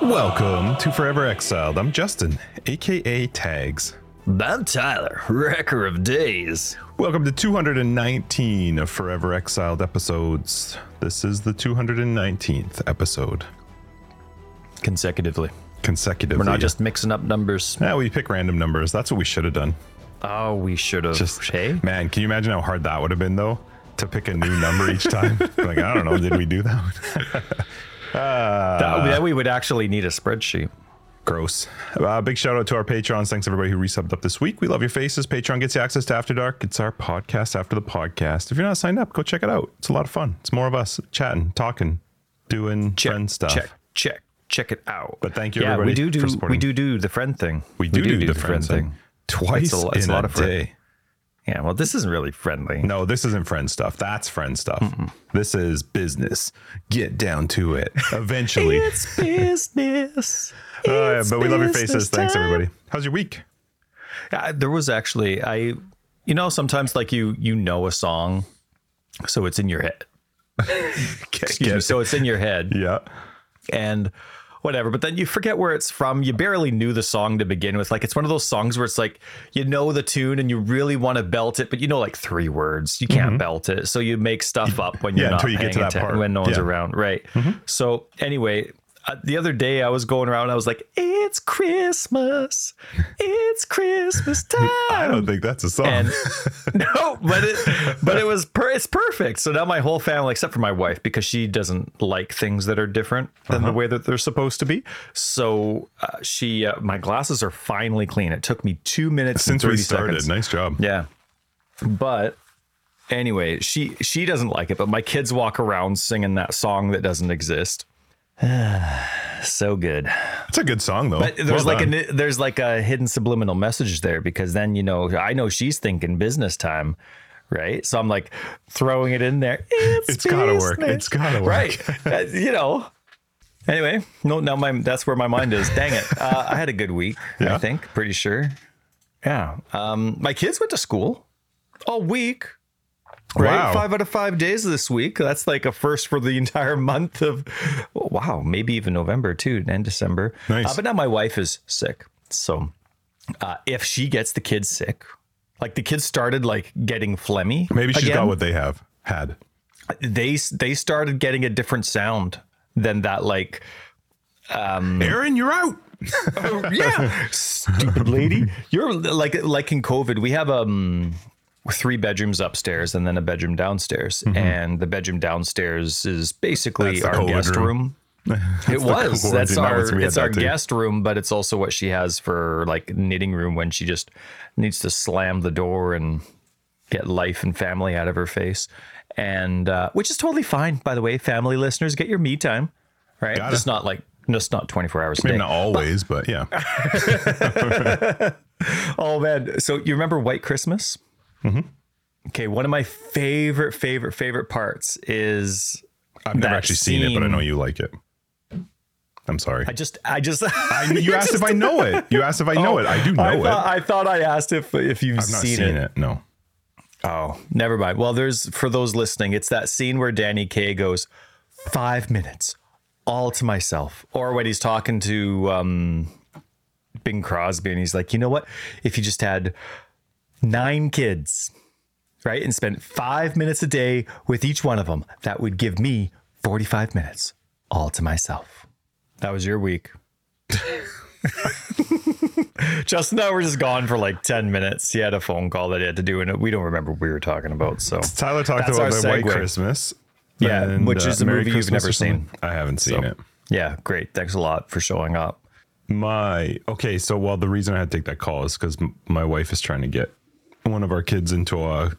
Welcome to Forever Exiled. I'm Justin, aka Tags. I'm Tyler, Wrecker of Days. Welcome to 219 of Forever Exiled episodes. This is the 219th episode Consecutively. consecutively. We're not just mixing up numbers. Yeah, we pick random numbers. That's what we should have done. Oh, we should have. Just hey? man, can you imagine how hard that would have been though? To pick a new number each time. like I don't know, did we do that? uh, That, we would actually need a spreadsheet. Gross. Uh, big shout out to our patrons. Thanks everybody who resubbed up this week. We love your faces. Patreon gets you access to After Dark. It's our podcast after the podcast. If you're not signed up, go check it out. It's a lot of fun. It's more of us chatting, talking, doing Check, friend stuff. check, check, check it out. But thank you, yeah, everybody, we do do we do do the friend thing. We do do, the friend thing. Twice It's a, it's in a lot a of friend. day. Yeah, well, this isn't really friendly. No, this isn't friend stuff. That's friend stuff. This is business. Get down to it. Eventually. It's business. Uh, yeah, but we love your faces. Thanks everybody. How's your week? Uh, there was actually I, you know, sometimes like you you know a song, so it's in your head. Excuse me. So it's in your head. Yeah. and whatever but then you forget where it's from you barely knew the song to begin with like it's one of those songs where it's like you know the tune and you really want to belt it but you know like three words you can't belt it so you make stuff up when you're Mm-hmm. Yeah, not until you get to that part. when no one's Yeah. Mm-hmm. around right so anyway the other day I was going around I was like it's Christmas it's Christmas time I don't think that's a song. and no, but it but it was per, it's perfect. So now my whole family, except for my wife, because she doesn't like things that are different than Uh-huh. the way that they're supposed to be. So uh, she, uh, my glasses are finally clean. It took me two minutes Since we started, seconds. nice job. Yeah, but anyway, she she doesn't like it, but my kids walk around singing that song that doesn't exist. so good. It's a good song though. But there's Well like done. a there's like a hidden subliminal message there because then you know I know she's thinking business time, right? So I'm like throwing it in there. It's, It's gotta work. It's gotta work. right? Uh, you know. Anyway, no, now my that's where my mind is. Dang it! Uh, I had a good week. Yeah? I think pretty sure. Yeah. Um, my kids went to school all week. Right, Wow. five out of five days this week. That's like a first for the entire month of, oh, wow, maybe even November too, and December. Nice. Uh, but now my wife is sick, so uh, if she gets the kids sick, like the kids started like getting phlegmy. Maybe she's again, got what they have had. they they started getting a different sound than that. Like, Aaron, you're out. yeah, stupid lady. You're like like in COVID, we have um three bedrooms upstairs and then a bedroom downstairs, and the bedroom downstairs is basically Mm-hmm. Our guest room. room. It was. That's our was- we had it's our too. guest room, but it's also what she has for like knitting room when she just needs to slam the door and get life and family out of her face. And uh, which is totally fine, by the way. Family listeners, get your me time, right? Gotta. Just not like just not twenty four hours a Maybe day. not always, but yeah. Oh man! So you remember White Christmas? Mm-hmm. Okay, one of my favorite, favorite, favorite parts is I've never actually seen it, but I know you like it. I'm sorry. I just, I just, I, you asked if I know it. You asked if I know it. I do know I it. thought, I thought I asked if if you've seen, seen, it. it. No. Oh, never mind. Well, there's for those listening, it's that scene where Danny Kaye goes five minutes all to myself, or when he's talking to um, Bing Crosby, and he's like, you know what? If you just had nine kids, right, and spent five minutes a day with each one of them, that would give me forty-five minutes all to myself. That was your week. Justin and I were just gone for like 10 minutes. He had a phone call that he had to do, and we don't remember what we were talking about. So, Tyler talked That's about the White. Christmas. Yeah, and, which is uh, a Merry movie you've never seen. I haven't seen So- it. yeah, great. Thanks a lot for showing up. My okay, so well, the reason I had to take that call is because my wife is trying to get one of our kids into a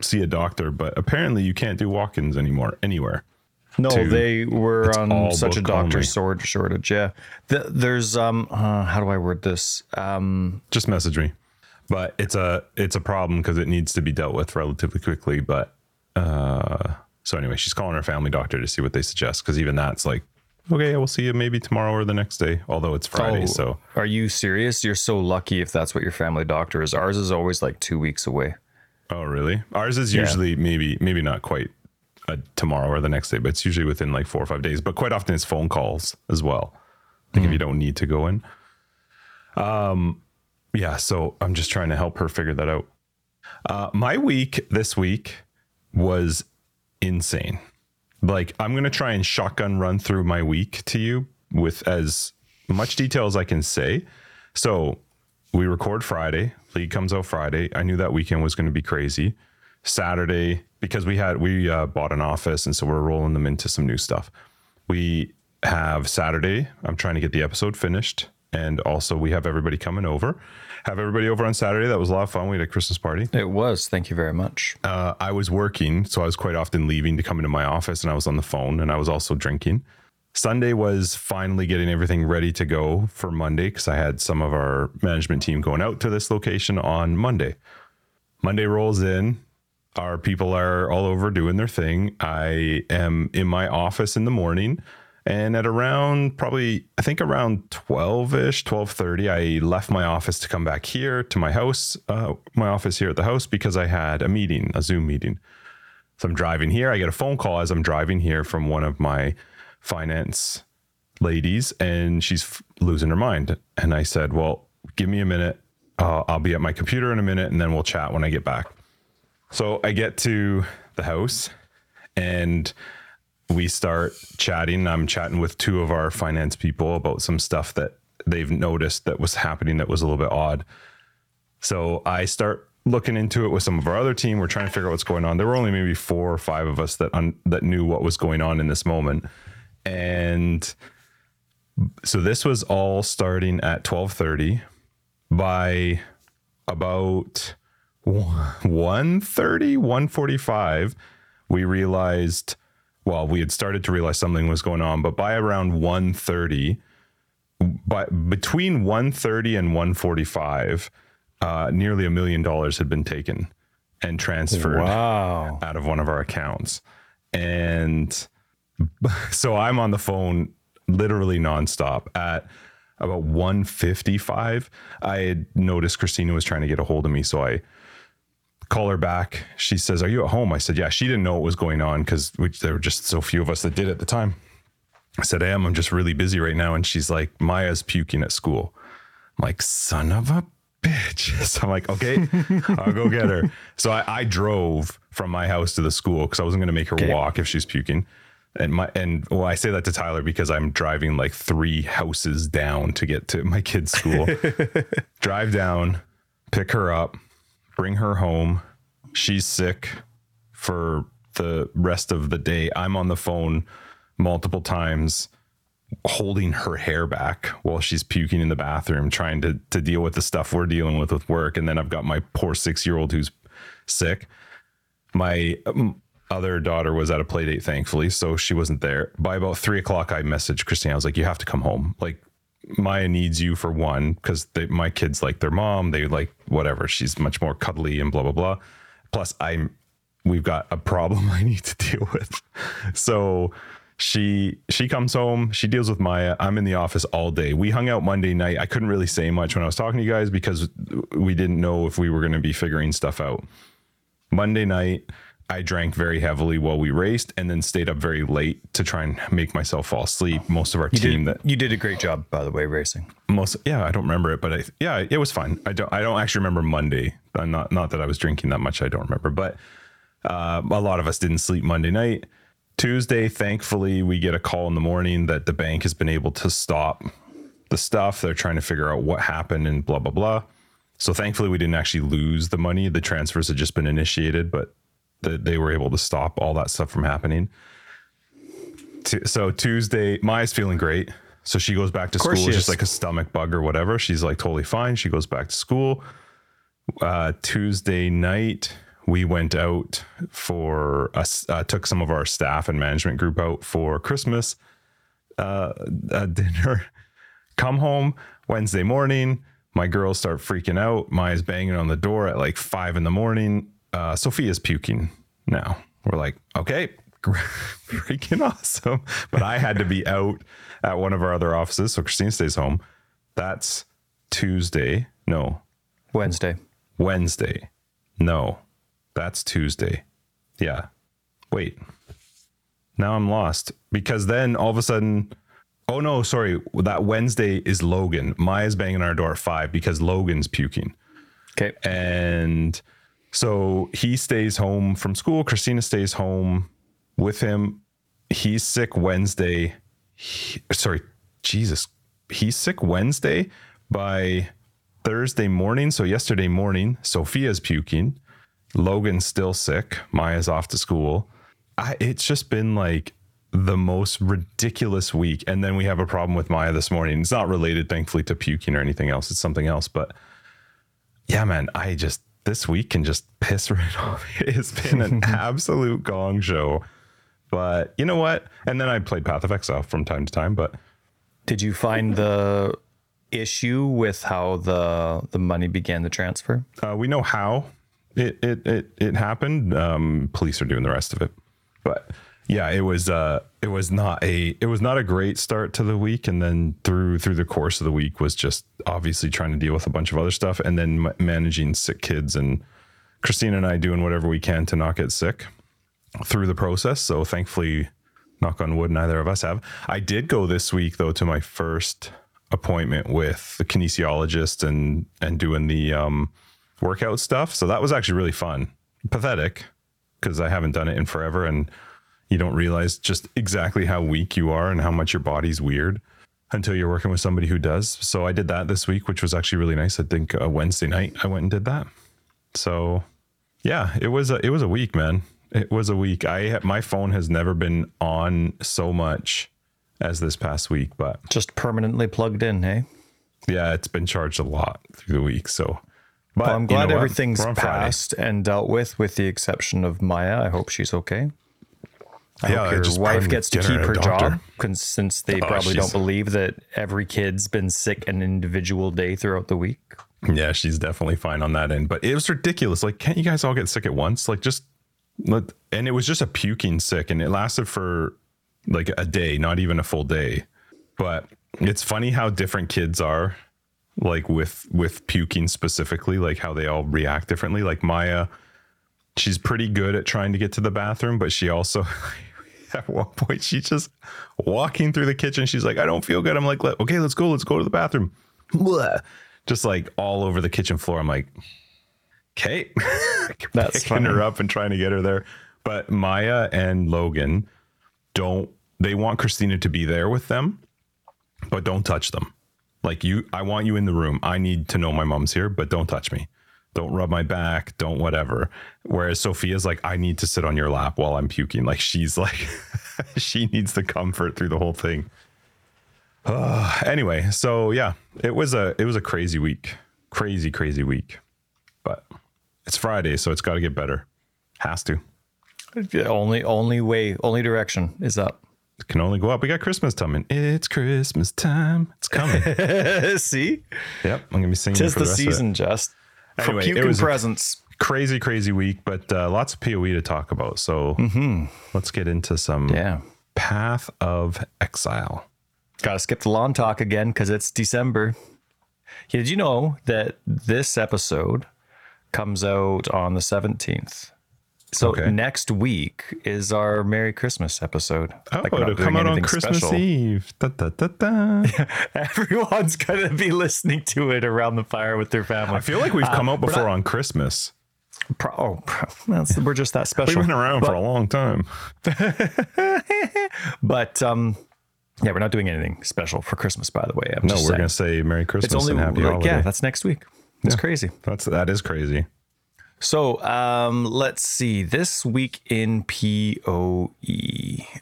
see a doctor, but apparently you can't do walk-ins anymore anywhere. No, to- they were on such a doctor only. sword shortage. Yeah, the, there's um, uh, how do I word this? Um, Just message me. But it's a it's a problem because it needs to be dealt with relatively quickly. But uh, so anyway, she's calling her family doctor to see what they suggest because even that's like, okay, we'll see you maybe tomorrow or the next day. Although it's Friday, oh, so are you serious? You're so lucky if that's what your family doctor is. Ours is always like two weeks away. oh really? Ours is usually maybe maybe not quite uh tomorrow or the next day, but it's usually within like four or five days. But quite often it's phone calls as well. like if you don't need to go in. Um, yeah. So I'm just trying to help her figure that out. Uh, my week this week was insane. Like I'm gonna try and shotgun run through my week to you with as much detail as I can say. So we record Friday. League comes out Friday. I knew that weekend was going to be crazy. Saturday, because we had we uh, bought an office, and so we're rolling them into some new stuff. We have Saturday. I'm trying to get the episode finished, and also we have everybody coming over. Have everybody over on Saturday. That was a lot of fun. We had a Christmas party. It was. Thank you very much. Uh, I was working, so I was quite often leaving to come into my office, and I was on the phone, and I was also drinking. Sunday was finally getting everything ready to go for Monday because I had some of our management team going out to this location on Monday. Monday rolls in. Our people are all over doing their thing. I am in my office in the morning. And at around probably, I think around 12 ish, 1230, I left my office to come back here to my house, uh, my office here at the house, because I had a meeting, a Zoom meeting. So I'm driving here. I get a phone call as I'm driving here from one of my finance ladies and she's f- losing her mind. And I said, Well, give me a minute. Uh, I'll be at my computer in a minute and then we'll chat when I get back. So I get to the house and we start chatting. I'm chatting with two of our finance people about some stuff that they've noticed that was happening that was a little bit odd. So I start looking into it with some of our other team. We're trying to figure out what's going on. There were only maybe four or five of us that un- that knew what was going on in this moment and so this was all starting at 12:30 by about 1:30 1:45 we realized well we had started to realize something was going on but by around 1:30 by between 1:30 and 1:45 uh, nearly a million dollars had been taken and transferred Wow. out of one of our accounts and so I'm on the phone literally nonstop at about 155. I had noticed Christina was trying to get a hold of me, so I call her back. She says, "Are you at home?" I said, "Yeah." She didn't know what was going on because there were just so few of us that did at the time. I said, "I am. I'm just really busy right now." And she's like, "Maya's puking at school." I'm like, "Son of a." Bitch. So I'm like, okay, I'll go get her. So I, I drove from my house to the school because I wasn't going to make her walk if she's puking and my and well, I say that to Tyler because I'm driving like three houses down to get to my kid's school. Drive down, pick her up, bring her home. She's sick for the rest of the day. I'm on the phone multiple times holding her hair back while she's puking in the bathroom trying to to deal with the stuff we're dealing with with work and then I've got my poor 6-year-old who's sick. My um, other daughter was at a play date, thankfully, so she wasn't there. By about three o'clock, I messaged Christine. I was like, "You have to come home. Like, Maya needs you for one because my kids like their mom. They like whatever. She's much more cuddly and blah blah blah. Plus, I'm we've got a problem I need to deal with. So she she comes home. She deals with Maya. I'm in the office all day. We hung out Monday night. I couldn't really say much when I was talking to you guys because we didn't know if we were going to be figuring stuff out. Monday night I drank very heavily while we raced and then stayed up very late to try and make myself fall asleep. Most of our You team did, that you did a great job, by the way, racing. most yeah, I don't remember it, but I yeah, it was fine. I don't I don't actually remember Monday. I'm not not that I was drinking that much, I don't remember. But uh, a lot of us didn't sleep Monday night. Tuesday, thankfully, we get a call in the morning that the bank has been able to stop the stuff. They're trying to figure out what happened and blah blah blah. So thankfully, we didn't actually lose the money. The transfers had just been initiated, but the, they were able to stop all that stuff from happening. So Tuesday, Maya's feeling great. So she goes back to school. It's just is. like a stomach bug or whatever. She's like totally fine. She goes back to school. Uh, Tuesday night, we went out for us. Uh, took some of our staff and management group out for Christmas uh, uh, dinner. Come home Wednesday morning. My girls start freaking out. Maya's banging on the door at like five in the morning. Uh, Sophia's puking now. We're like, okay, freaking awesome. But I had to be out at one of our other offices. So Christine stays home. That's Tuesday. No, Wednesday. Wednesday. No, that's Tuesday. Yeah. Wait. Now I'm lost because then all of a sudden Oh no, sorry. That Wednesday is Logan. Maya's banging on our door at five because Logan's puking. Okay. And so he stays home from school. Christina stays home with him. He's sick Wednesday. He- sorry, Jesus. He's sick Wednesday by Thursday morning. So yesterday morning, Sophia's puking. Logan's still sick. Maya's off to school. I, it's just been like the most ridiculous week. And then we have a problem with Maya this morning. It's not related, thankfully, to puking or anything else. It's something else. But yeah, man, I just this week can just piss right off. It's been an absolute gong show. But you know what? And then I played Path of Exile from time to time. But Did you find the issue with how the the money began the transfer? uh, we know how it it it, it happened. Um, police are doing the rest of it. But yeah, it was uh it was not a it was not a great start to the week, and then through through the course of the week was just obviously trying to deal with a bunch of other stuff, and then ma- managing sick kids and Christina and I doing whatever we can to not get sick through the process. So thankfully, knock on wood, neither of us have. I did go this week though to my first appointment with the kinesiologist and and doing the um, workout stuff. So that was actually really fun. Pathetic because I haven't done it in forever, and you don't realize just exactly how weak you are and how much your body's weird until you're working with somebody who does. So I did that this week, which was actually really nice. I think uh, Wednesday night I went and did that. So yeah, it was a it was a week, man. It was a week. I my phone has never been on so much as this past week, but Just permanently plugged in, hey? yeah, it's been charged a lot through the week. So, but Well, I'm you glad know everything's We're on Friday. passed and dealt with, with the exception of Maya. I hope she's okay. I Yeah, hope your just wife gets to keep her job, since they Oh, probably don't believe that every kid's been sick an individual day throughout the week. Yeah, she's definitely fine on that end. But it was ridiculous. Like, can't you guys all get sick at once? Like, just let. And it was just a puking sick, and it lasted for like a day, not even a full day. But it's funny how different kids are, like with with puking specifically, like how they all react differently. Like Maya, she's pretty good at trying to get to the bathroom, but she also. At one point, she's just walking through the kitchen. She's like, "I don't feel good." I'm like, "Okay, let's go. Let's go to the bathroom." Blah. Just like all over the kitchen floor. I'm like, "Okay." That's picking funny. her up and trying to get her there. But Maya and Logan don't. They want Christina to be there with them, but don't touch them. Like you, I want you in the room. I need to know my mom's here, but don't touch me. Don't rub my back. Don't whatever. Whereas Sophia's like, I need to sit on your lap while I'm puking. Like she's like, she needs the comfort through the whole thing. Uh, anyway, so yeah, it was a it was a crazy week, crazy crazy week, but it's Friday, so it's got to get better. Has to. The only only way, only direction is up. It can only go up. We got Christmas coming. It's Christmas time. It's coming. See, yep, I'm gonna be singing tis for the, the, rest of it. season, just Anyway, for it puking was a- presents. Crazy, crazy week, but uh, lots of POE to talk about. So let's get into some Yeah, Path of Exile. got to skip the lawn talk again because it's December. Did you know that this episode comes out on the seventeenth? So Okay. next week is our Merry Christmas episode. Oh, Like, it'll come out on Christmas special. Eve. Da, da, da, da. Everyone's gonna be listening to it around the fire with their family. I feel like we've come out before not- on Christmas. Pro- oh, pro- that's, we're just that special. We've been around for a long time. But um, yeah, we're not doing anything special for Christmas, by the way. I'm No, we're saying. gonna say Merry Christmas it's only and Happy like, Holiday. yeah, that's next week. It's crazy. That's that is crazy. So um, let's see this week in POE.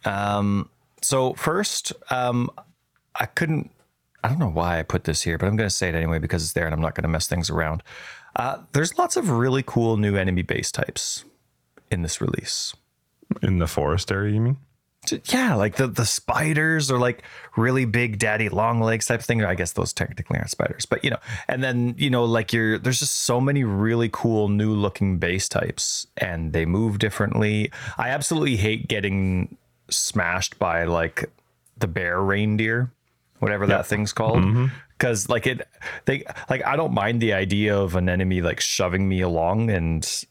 Um, so first, um, I couldn't. I don't know why I put this here, but I'm going to say it anyway because it's there, and I'm not going to mess things around. Uh, there's lots of really cool new enemy base types in this release. In the forest area, you mean? Yeah, like the the spiders are like really big daddy long legs type thing. I guess those technically aren't spiders, but you know, and then you know, like you're there's just so many really cool new looking base types and they move differently. I absolutely hate getting smashed by like the bear reindeer, whatever that thing's called. Mm-hmm. Cause like it they like I don't mind the idea of an enemy like shoving me along and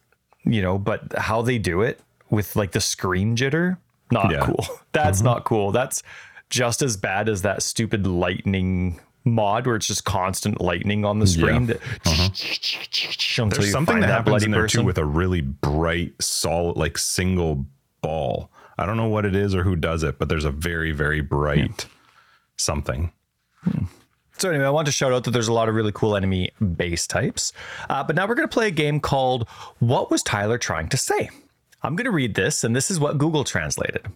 you know, but how they do it with like the screen jitter, not Yeah. cool. That's mm-hmm. not cool. That's just as bad as that stupid lightning mod where it's just constant lightning on the screen. Yeah. That, uh-huh. until There's something that that happens in there person. too with a really bright, solid, like single ball. I don't know what it is or who does it, but there's a very, very bright something. Hmm. So anyway, I want to shout out that there's a lot of really cool enemy base types. Uh, but now we're going to play a game called "What Was Tyler Trying to Say." I'm going to read this, and this is what Google translated.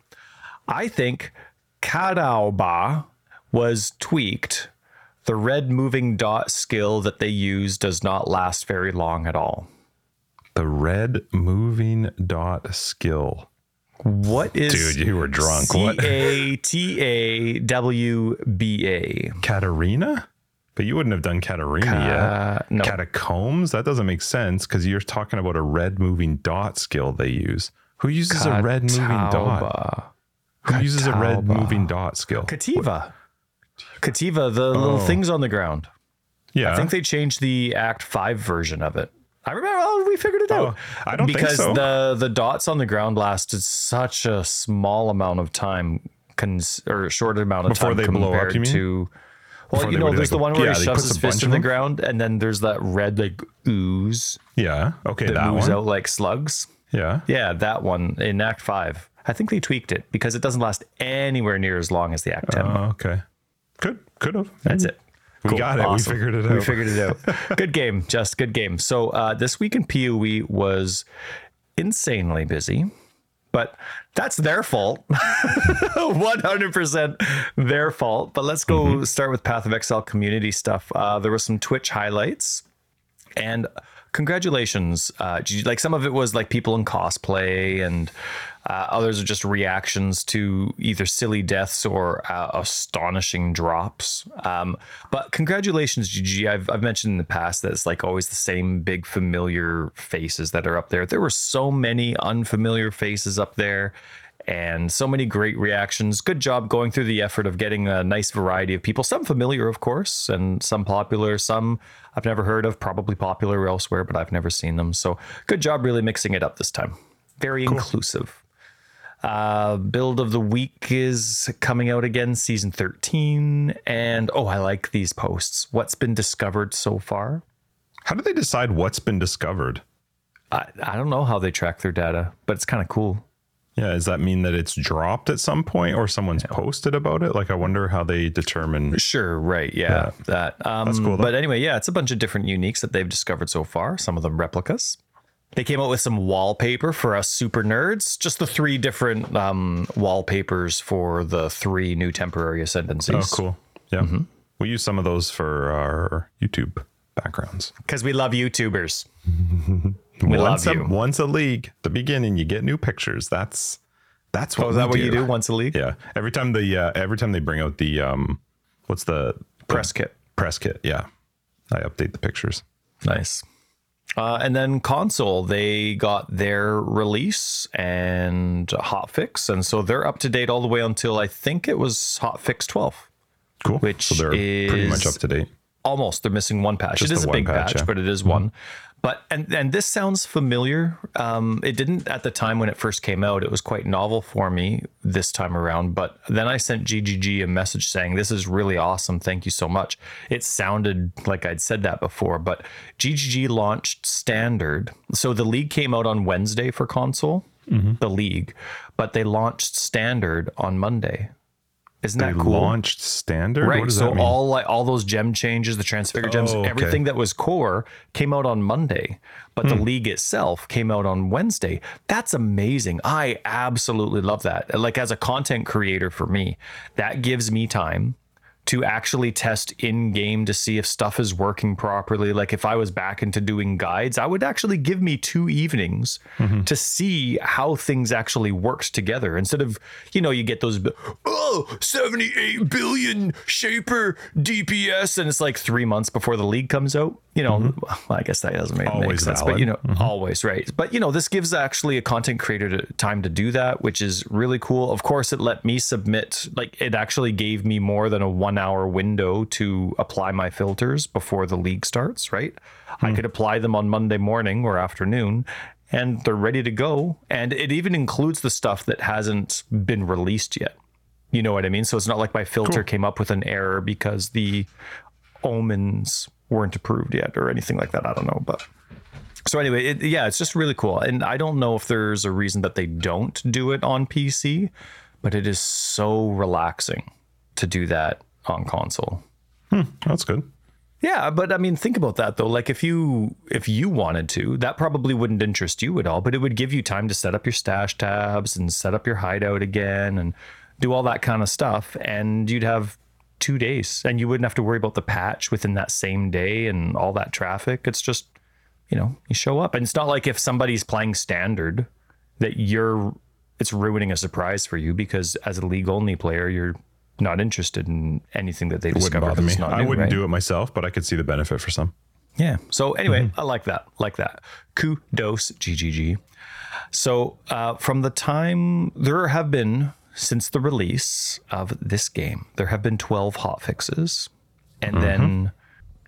I think Kadaoba was tweaked. The red moving dot skill that they use does not last very long at all. The red moving dot skill. What is Dude, you were drunk. C What? A T A W B A? Katarina? But you wouldn't have done Katarina Uh, yet. no. Catacombs? That doesn't make sense because you're talking about a red moving dot skill they use. Who uses a red moving dot? Catawba. Who uses a red moving dot skill? Kitava. Kitava, the little things on the ground. Yeah. I think they changed the Act Five version of it. I remember. Oh, we figured it out. I don't think because so. the the dots on the ground lasted such a small amount of time, cons- or short amount of time Before time they blow up, compared you mean? to. Well, you know, there's they the one where yeah, he shoves his fist in the ground, and then there's that red like ooze yeah. Okay, that, that moves one. out like slugs. Yeah. Yeah, that one in Act Five. I think they tweaked it because it doesn't last anywhere near as long as the Act Ten. Oh, okay. Could could have. That's it. We got it. Awesome. We figured it out. We figured it out. good game, just good game. So uh, this week in PoE was insanely busy, but that's their fault. 100% their fault. But let's go Mm-hmm. start with Path of Exile community stuff. Uh, there was some Twitch highlights and congratulations uh like some of it was like people in cosplay and uh, others are just reactions to either silly deaths or uh, astonishing drops um but congratulations gg I've, I've mentioned in the past that it's like always the same big familiar faces that are up there there were so many unfamiliar faces up there and so many great reactions. Good job going through the effort of getting a nice variety of people. Some familiar, of course, and some popular. Some I've never heard of, probably popular elsewhere, but I've never seen them. So good job really mixing it up this time. Very inclusive. Uh, build of the week is coming out again, season 13. And oh, I like these posts. What's been discovered so far? How do they decide what's been discovered? I, I don't know how they track their data, but it's kind of cool. Yeah, does that mean that it's dropped at some point or someone's posted about it? Like, I wonder how they determine. Sure, right. Yeah, that. Um, That's cool, though. But anyway, yeah, it's a bunch of different uniques that they've discovered so far. Some of them replicas. They came out with some wallpaper for us super nerds. Just the three different um, wallpapers for the three new temporary ascendancies. Oh, cool. Yeah, Mm-hmm. we use some of those for our YouTube backgrounds. Because we love YouTubers. We once love a, you. Once a league, the beginning, you get new pictures. That's that's what. Oh, is that what you do once a league? Yeah. Every time the uh, every time they bring out the um, what's the Press kit. press kit? Yeah, I update the pictures. Nice. Uh, and then console, they got their release and hotfix, and so they're up to date all the way until I think it was hotfix 12. Cool. Which so they're pretty much up to date. almost they're missing one patch Just it is a big patch, patch, yeah. Mm-hmm. but it is one but and and this sounds familiar. Um it didn't at the time when it first came out. It was quite novel for me this time around. But then i sent ggg a message saying this is really awesome. Thank you so much. It sounded like i'd said that before but ggg launched standard. So the league came out on wednesday for console Mm-hmm. the league but they launched standard on monday isn't They that cool launched standard. Right. What does so that mean? all like all those gem changes, the transfigure gems, Oh, okay. everything that was core came out on Monday, but Hmm. the league itself came out on Wednesday. That's amazing. I absolutely love that. Like as a content creator for me, that gives me time to actually test in game to see if stuff is working properly. Like if I was back into doing guides, I would actually give me two evenings Mm-hmm. to see how things actually worked together instead of, you know, you get those, oh, 78 billion shaper DPS. And it's like three months before the league comes out. You know, well, I guess that doesn't make, make Mm-hmm. Sense, but you know, always right. But you know, this gives actually a content creator to, time to do that, which is really cool. Of course, it let me submit, like, it actually gave me more than a one hour window to apply my filters before the league starts, right? I hmm. could apply them on Monday morning or afternoon. And they're ready to go. And it even includes the stuff that hasn't been released yet. You know what I mean? So it's not like my filter came up with an error because the omens weren't approved yet or anything like that. I don't know, but so anyway, it, yeah, it's just really cool. And I don't know if there's a reason that they don't do it on PC, but it is so relaxing to do that on console. Hmm, that's good. Yeah, but I mean, think about that though. Like if you if you wanted to, that probably wouldn't interest you at all, but it would give you time to set up your stash tabs and set up your hideout again and do all that kind of stuff, and you'd have two days, and you wouldn't have to worry about the patch within that same day and all that traffic. It's just you know you show up, and it's not like if somebody's playing standard that you're it's ruining a surprise for you because as a league only player you're not interested in anything that they Wouldn't discover bother me. not I new, wouldn't right? do it myself, but I could see the benefit for some. Yeah. So anyway, I like that. Like that. Kudos, GGG. So uh, from the time there have been since the release of this game, there have been 12 hot fixes, and then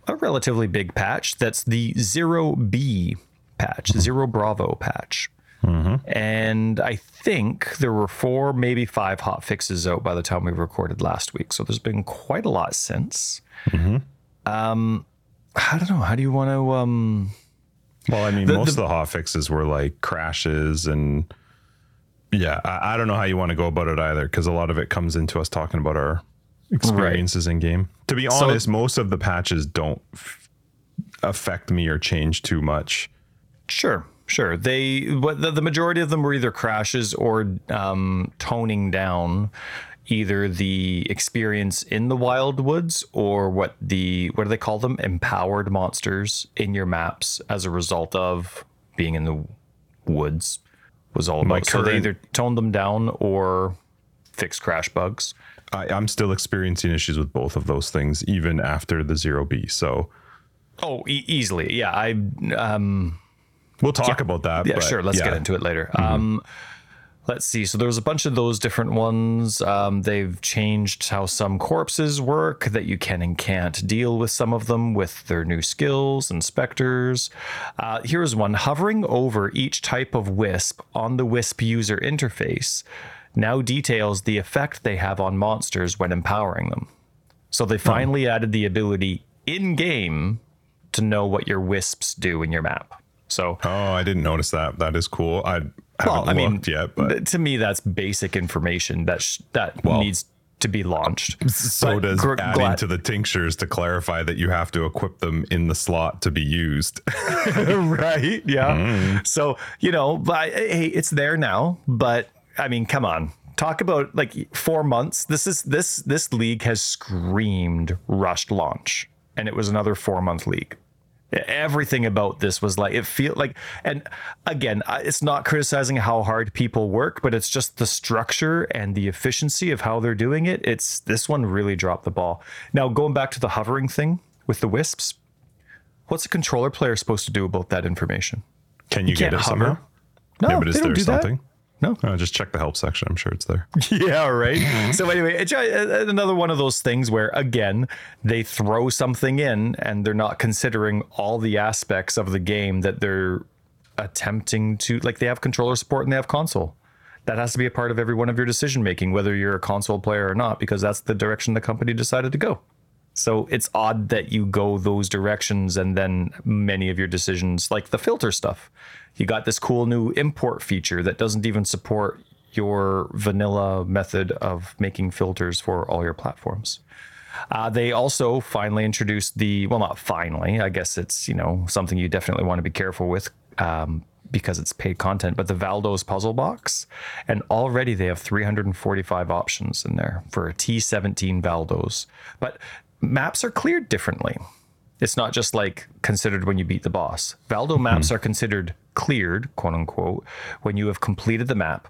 a relatively big patch. That's the zero B patch, zero Bravo patch. And I think there were four, maybe five hot fixes out by the time we recorded last week. So there's been quite a lot since. Um, I don't know. How do you want to? Um, Well, I mean, most of the hot fixes were like crashes and yeah, I, I don't know how you want to go about it either because a lot of it comes into us talking about our experiences in game. To be honest, most of the patches don't f- affect me or change too much. Sure, sure. They, but the, the majority of them were either crashes or um, toning down either the experience in the wild woods or what the what do they call them empowered monsters in your maps as a result of being in the woods was all about. My so they either toned them down or fixed crash bugs. I, I'm still experiencing issues with both of those things, even after the zero B. So Oh, e- easily, yeah. I um, we'll talk about that. Yeah, sure. Let's yeah. get into it later. Um, let's see. So there was a bunch of those different ones. Um, they've changed how some corpses work, that you can and can't deal with some of them with their new skills and specters. Uh, here's one hovering over each type of wisp on the wisp user interface now details the effect they have on monsters when empowering them. So they finally added the ability in game to know what your wisps do in your map. So Oh, I didn't notice that. That is cool. I haven't well, I mean, looked yet, but to me, that's basic information that sh- that needs to be launched. so but does gr- adding glad- to the tinctures to clarify that you have to equip them in the slot to be used. right? Yeah. Mm. So you know, but hey, it's there now. But I mean, come on, talk about like four months. This is this this league has screamed rushed launch, and it was another four month league. Everything about this was like it feel like, and again, it's not criticizing how hard people work, but it's just the structure and the efficiency of how they're doing it. It's this one really dropped the ball. Now going back to the hovering thing with the wisps, what's a controller player supposed to do about that information? Can you, get can't it hover. somehow? No, yeah, but is they don't there do that. No. Oh, just check the help section. I'm sure it's there. Yeah, right. so anyway, it's uh, another one of those things where again they throw something in and they're not considering all the aspects of the game that they're attempting to like they have controller support and they have console. That has to be a part of every one of your decision making, whether you're a console player or not, because that's the direction the company decided to go. So it's odd that you go those directions and then many of your decisions, like the filter stuff, you got this cool new import feature that doesn't even support your vanilla method of making filters for all your platforms. Uh, they also finally introduced the well, not finally. I guess it's you know something you definitely want to be careful with um, because it's paid content. But the Valdo's puzzle box, and already they have 345 options in there for a T17 Valdo's. But maps are cleared differently. It's not just like considered when you beat the boss. Valdo maps are considered cleared, quote unquote, when you have completed the map,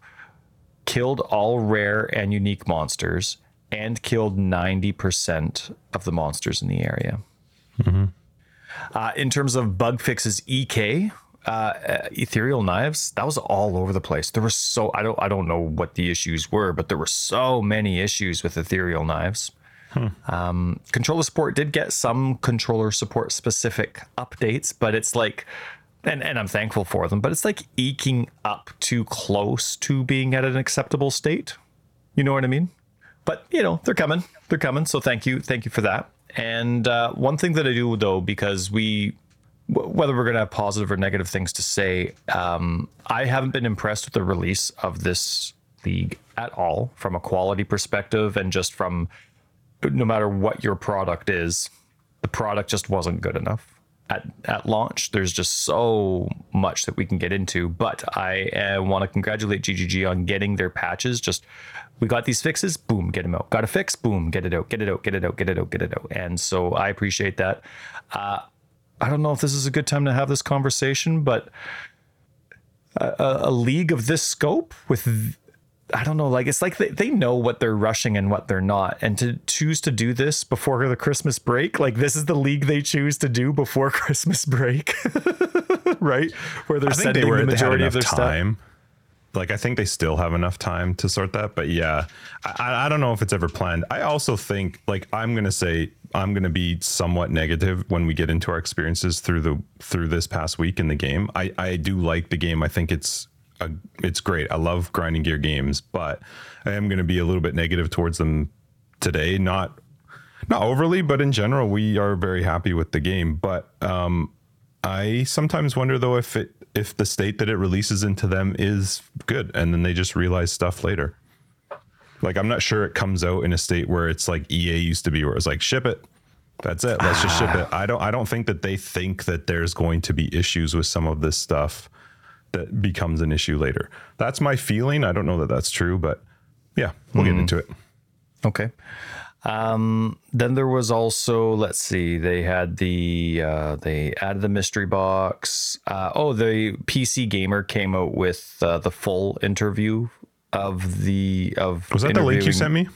killed all rare and unique monsters, and killed 90% of the monsters in the area. Uh, in terms of bug fixes, EK, uh, ethereal knives, that was all over the place. There were so I don't I don't know what the issues were, but there were so many issues with ethereal knives. Um, controller support did get some controller support specific updates, but it's like, and, and I'm thankful for them, but it's like eking up too close to being at an acceptable state. You know what I mean? but you know they're coming. They're coming. So thank you, thank you for that. And uh, one thing that I do though, because we whether we're going to have positive or negative things to say, um, I haven't been impressed with the release of this league at all from a quality perspective and just from no matter what your product is, the product just wasn't good enough. At, at launch, there's just so much that we can get into, but I uh, want to congratulate GGG on getting their patches. Just we got these fixes, boom, get them out. Got a fix, boom, get it out, get it out, get it out, get it out, get it out. And so I appreciate that. Uh, I don't know if this is a good time to have this conversation, but a, a league of this scope with I don't know, like it's like they, they know what they're rushing and what they're not. And to choose to do this before the Christmas break, like this is the league they choose to do before Christmas break. right? Where they're sending they were, the majority of their time. Stuff. Like I think they still have enough time to sort that, but yeah, I, I don't know if it's ever planned. I also think like I'm gonna say I'm gonna be somewhat negative when we get into our experiences through the through this past week in the game. I I do like the game. I think it's a, it's great. I love grinding gear games, but I am gonna be a little bit negative towards them today. Not not overly, but in general, we are very happy with the game. But um, I sometimes wonder though if it if the state that it releases into them is good and then they just realize stuff later. Like I'm not sure it comes out in a state where it's like EA used to be where it's like ship it. That's it. Let's just ship it. I don't I don't think that they think that there's going to be issues with some of this stuff that becomes an issue later. That's my feeling. I don't know that that's true, but yeah, we'll mm. get hmm. into it. Okay. Um, then there was also, let's see, they had the uh, they added the mystery box. Uh, oh, the PC Gamer came out with uh, the full interview of the of. Was that the link you sent me?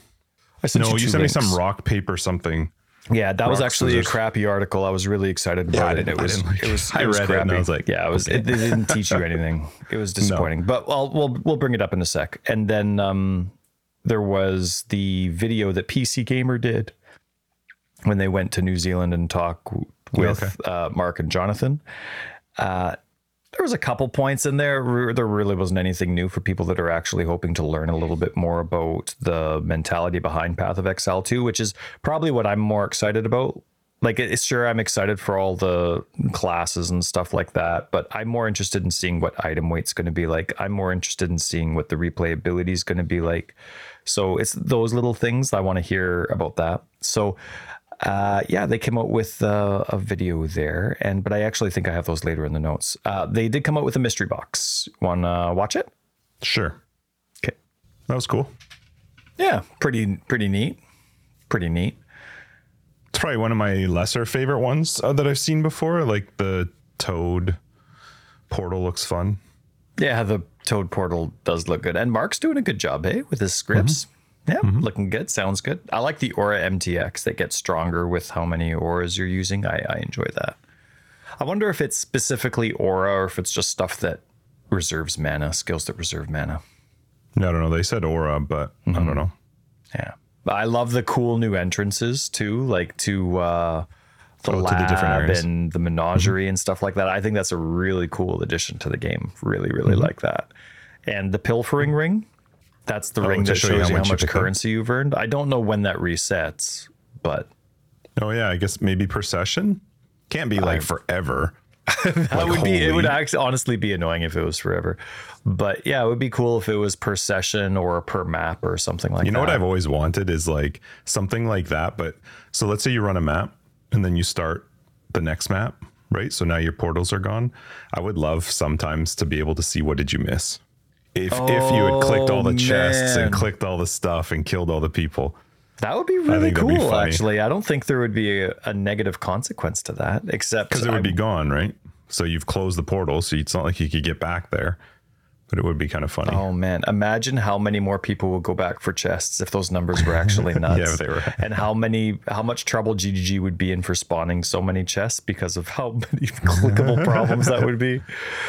I sent no, you, you sent links. me some rock paper something. Yeah, that was actually scissors. a crappy article. I was really excited about yeah, it. It was, it was, I was read crappy. it and I was like, yeah, it was. Okay. It, it, didn't teach you anything. It was disappointing. No. But well, we'll we'll bring it up in a sec. And then um, there was the video that PC Gamer did when they went to New Zealand and talk with okay. uh, Mark and Jonathan. Uh, there was a couple points in there. There really wasn't anything new for people that are actually hoping to learn a little bit more about the mentality behind Path of Exile 2, which is probably what I'm more excited about. Like it's sure i'm excited for all the classes and stuff like that but i'm more interested in seeing what item weight's going to be like. I'm more interested in seeing what the replayability is going to be like. So it's those little things i want to hear about that. So uh, yeah, they came out with uh, a video there, and but I actually think I have those later in the notes. Uh, they did come out with a mystery box. Want to watch it? Sure. Okay, that was cool. Yeah, pretty pretty neat. Pretty neat it's probably one of my lesser favorite ones uh, that I've seen before. Like the Toad portal looks fun. Yeah, the Toad portal does look good, and Mark's doing a good job, hey, with his scripts. Mm-hmm. Yeah, mm-hmm. looking good. Sounds good. I like the Aura MTX that gets stronger with how many auras you're using. I, I enjoy that. I wonder if it's specifically aura or if it's just stuff that reserves mana, skills that reserve mana. No, I don't know. They said aura, but mm-hmm. I don't mm-hmm. know. Yeah. I love the cool new entrances too, like to uh, the oh, lab the and the menagerie mm-hmm. and stuff like that. I think that's a really cool addition to the game. Really, really mm-hmm. like that. And the pilfering ring, that's the oh, ring that shows you how much, much currency you've earned. I don't know when that resets, but oh yeah, I guess maybe per session. Can't be like forever. that like, would be it would actually honestly be annoying if it was forever. But yeah, it would be cool if it was per session or per map or something like that. You know that. what I've always wanted is like something like that. But so let's say you run a map and then you start the next map, right? So now your portals are gone. I would love sometimes to be able to see what did you miss. If oh, if you had clicked all the oh, chests and clicked all the stuff and killed all the people. That would be really cool, be actually. I don't think there would be a, a negative consequence to that, except because it would I, be gone, right? So you've closed the portal, so it's not like you could get back there but it would be kind of funny. Oh man, imagine how many more people would go back for chests if those numbers were actually nuts. yeah, they were. and how many, how much trouble GGG would be in for spawning so many chests because of how many clickable problems that would be.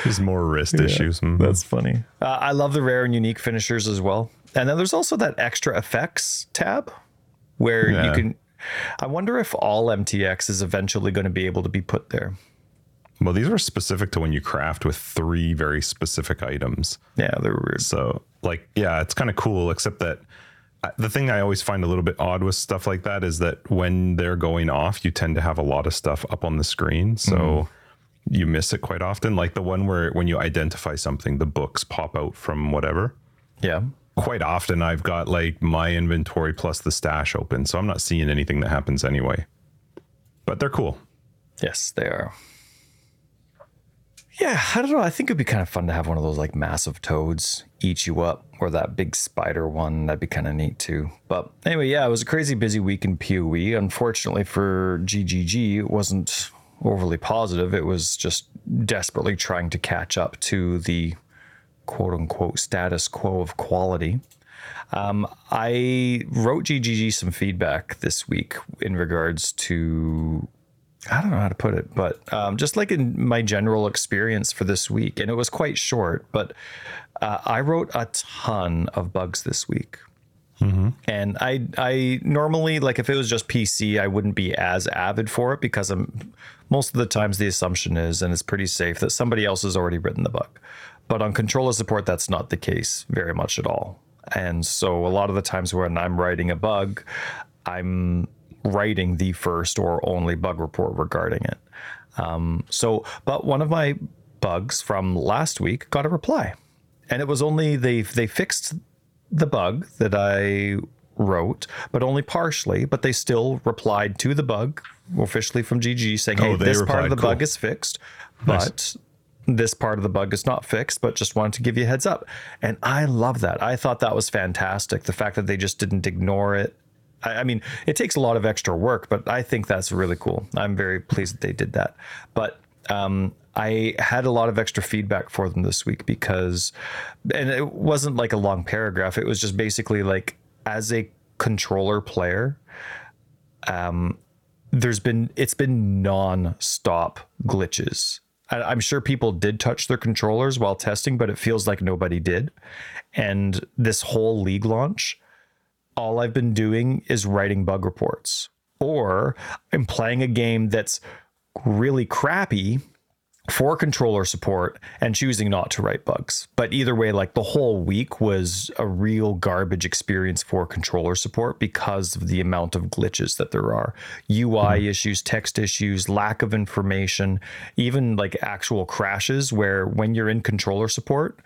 There's more wrist yeah, issues. Mm-hmm. That's funny. Uh, I love the rare and unique finishers as well. And then there's also that extra effects tab where yeah. you can. I wonder if all MTX is eventually going to be able to be put there. Well, these are specific to when you craft with three very specific items. Yeah, they're weird. So, like, yeah, it's kind of cool, except that the thing I always find a little bit odd with stuff like that is that when they're going off, you tend to have a lot of stuff up on the screen. So mm. you miss it quite often. Like the one where when you identify something, the books pop out from whatever. Yeah. Quite often I've got like my inventory plus the stash open. So I'm not seeing anything that happens anyway. But they're cool. Yes, they are. Yeah, I don't know. I think it'd be kind of fun to have one of those like massive toads eat you up, or that big spider one. That'd be kind of neat too. But anyway, yeah, it was a crazy busy week in PoE. Unfortunately for GGG, it wasn't overly positive. It was just desperately trying to catch up to the quote unquote status quo of quality. Um, I wrote GGG some feedback this week in regards to I don't know how to put it, but um, just like in my general experience for this week, and it was quite short, but uh, I wrote a ton of bugs this week. Mm-hmm. And I, I normally like if it was just PC, I wouldn't be as avid for it because I'm most of the times the assumption is, and it's pretty safe that somebody else has already written the bug. But on controller support, that's not the case very much at all. And so a lot of the times when I'm writing a bug, I'm writing the first or only bug report regarding it. Um, so, but one of my bugs from last week got a reply, and it was only they they fixed the bug that I wrote, but only partially. But they still replied to the bug officially from GG saying, "Hey, oh, this replied, part of the cool. bug is fixed, but." Nice. This part of the bug is not fixed, but just wanted to give you a heads up. And I love that. I thought that was fantastic. The fact that they just didn't ignore it I, I mean, it takes a lot of extra work, but I think that's really cool. I'm very pleased that they did that. But um, I had a lot of extra feedback for them this week because, and it wasn't like a long paragraph. It was just basically like, as a controller player, um, there's been it's been non-stop glitches. I'm sure people did touch their controllers while testing, but it feels like nobody did. And this whole league launch all I've been doing is writing bug reports, or I'm playing a game that's really crappy for controller support and choosing not to write bugs. But either way, like the whole week was a real garbage experience for controller support because of the amount of glitches that there are UI mm-hmm. issues, text issues, lack of information, even like actual crashes where when you're in controller support,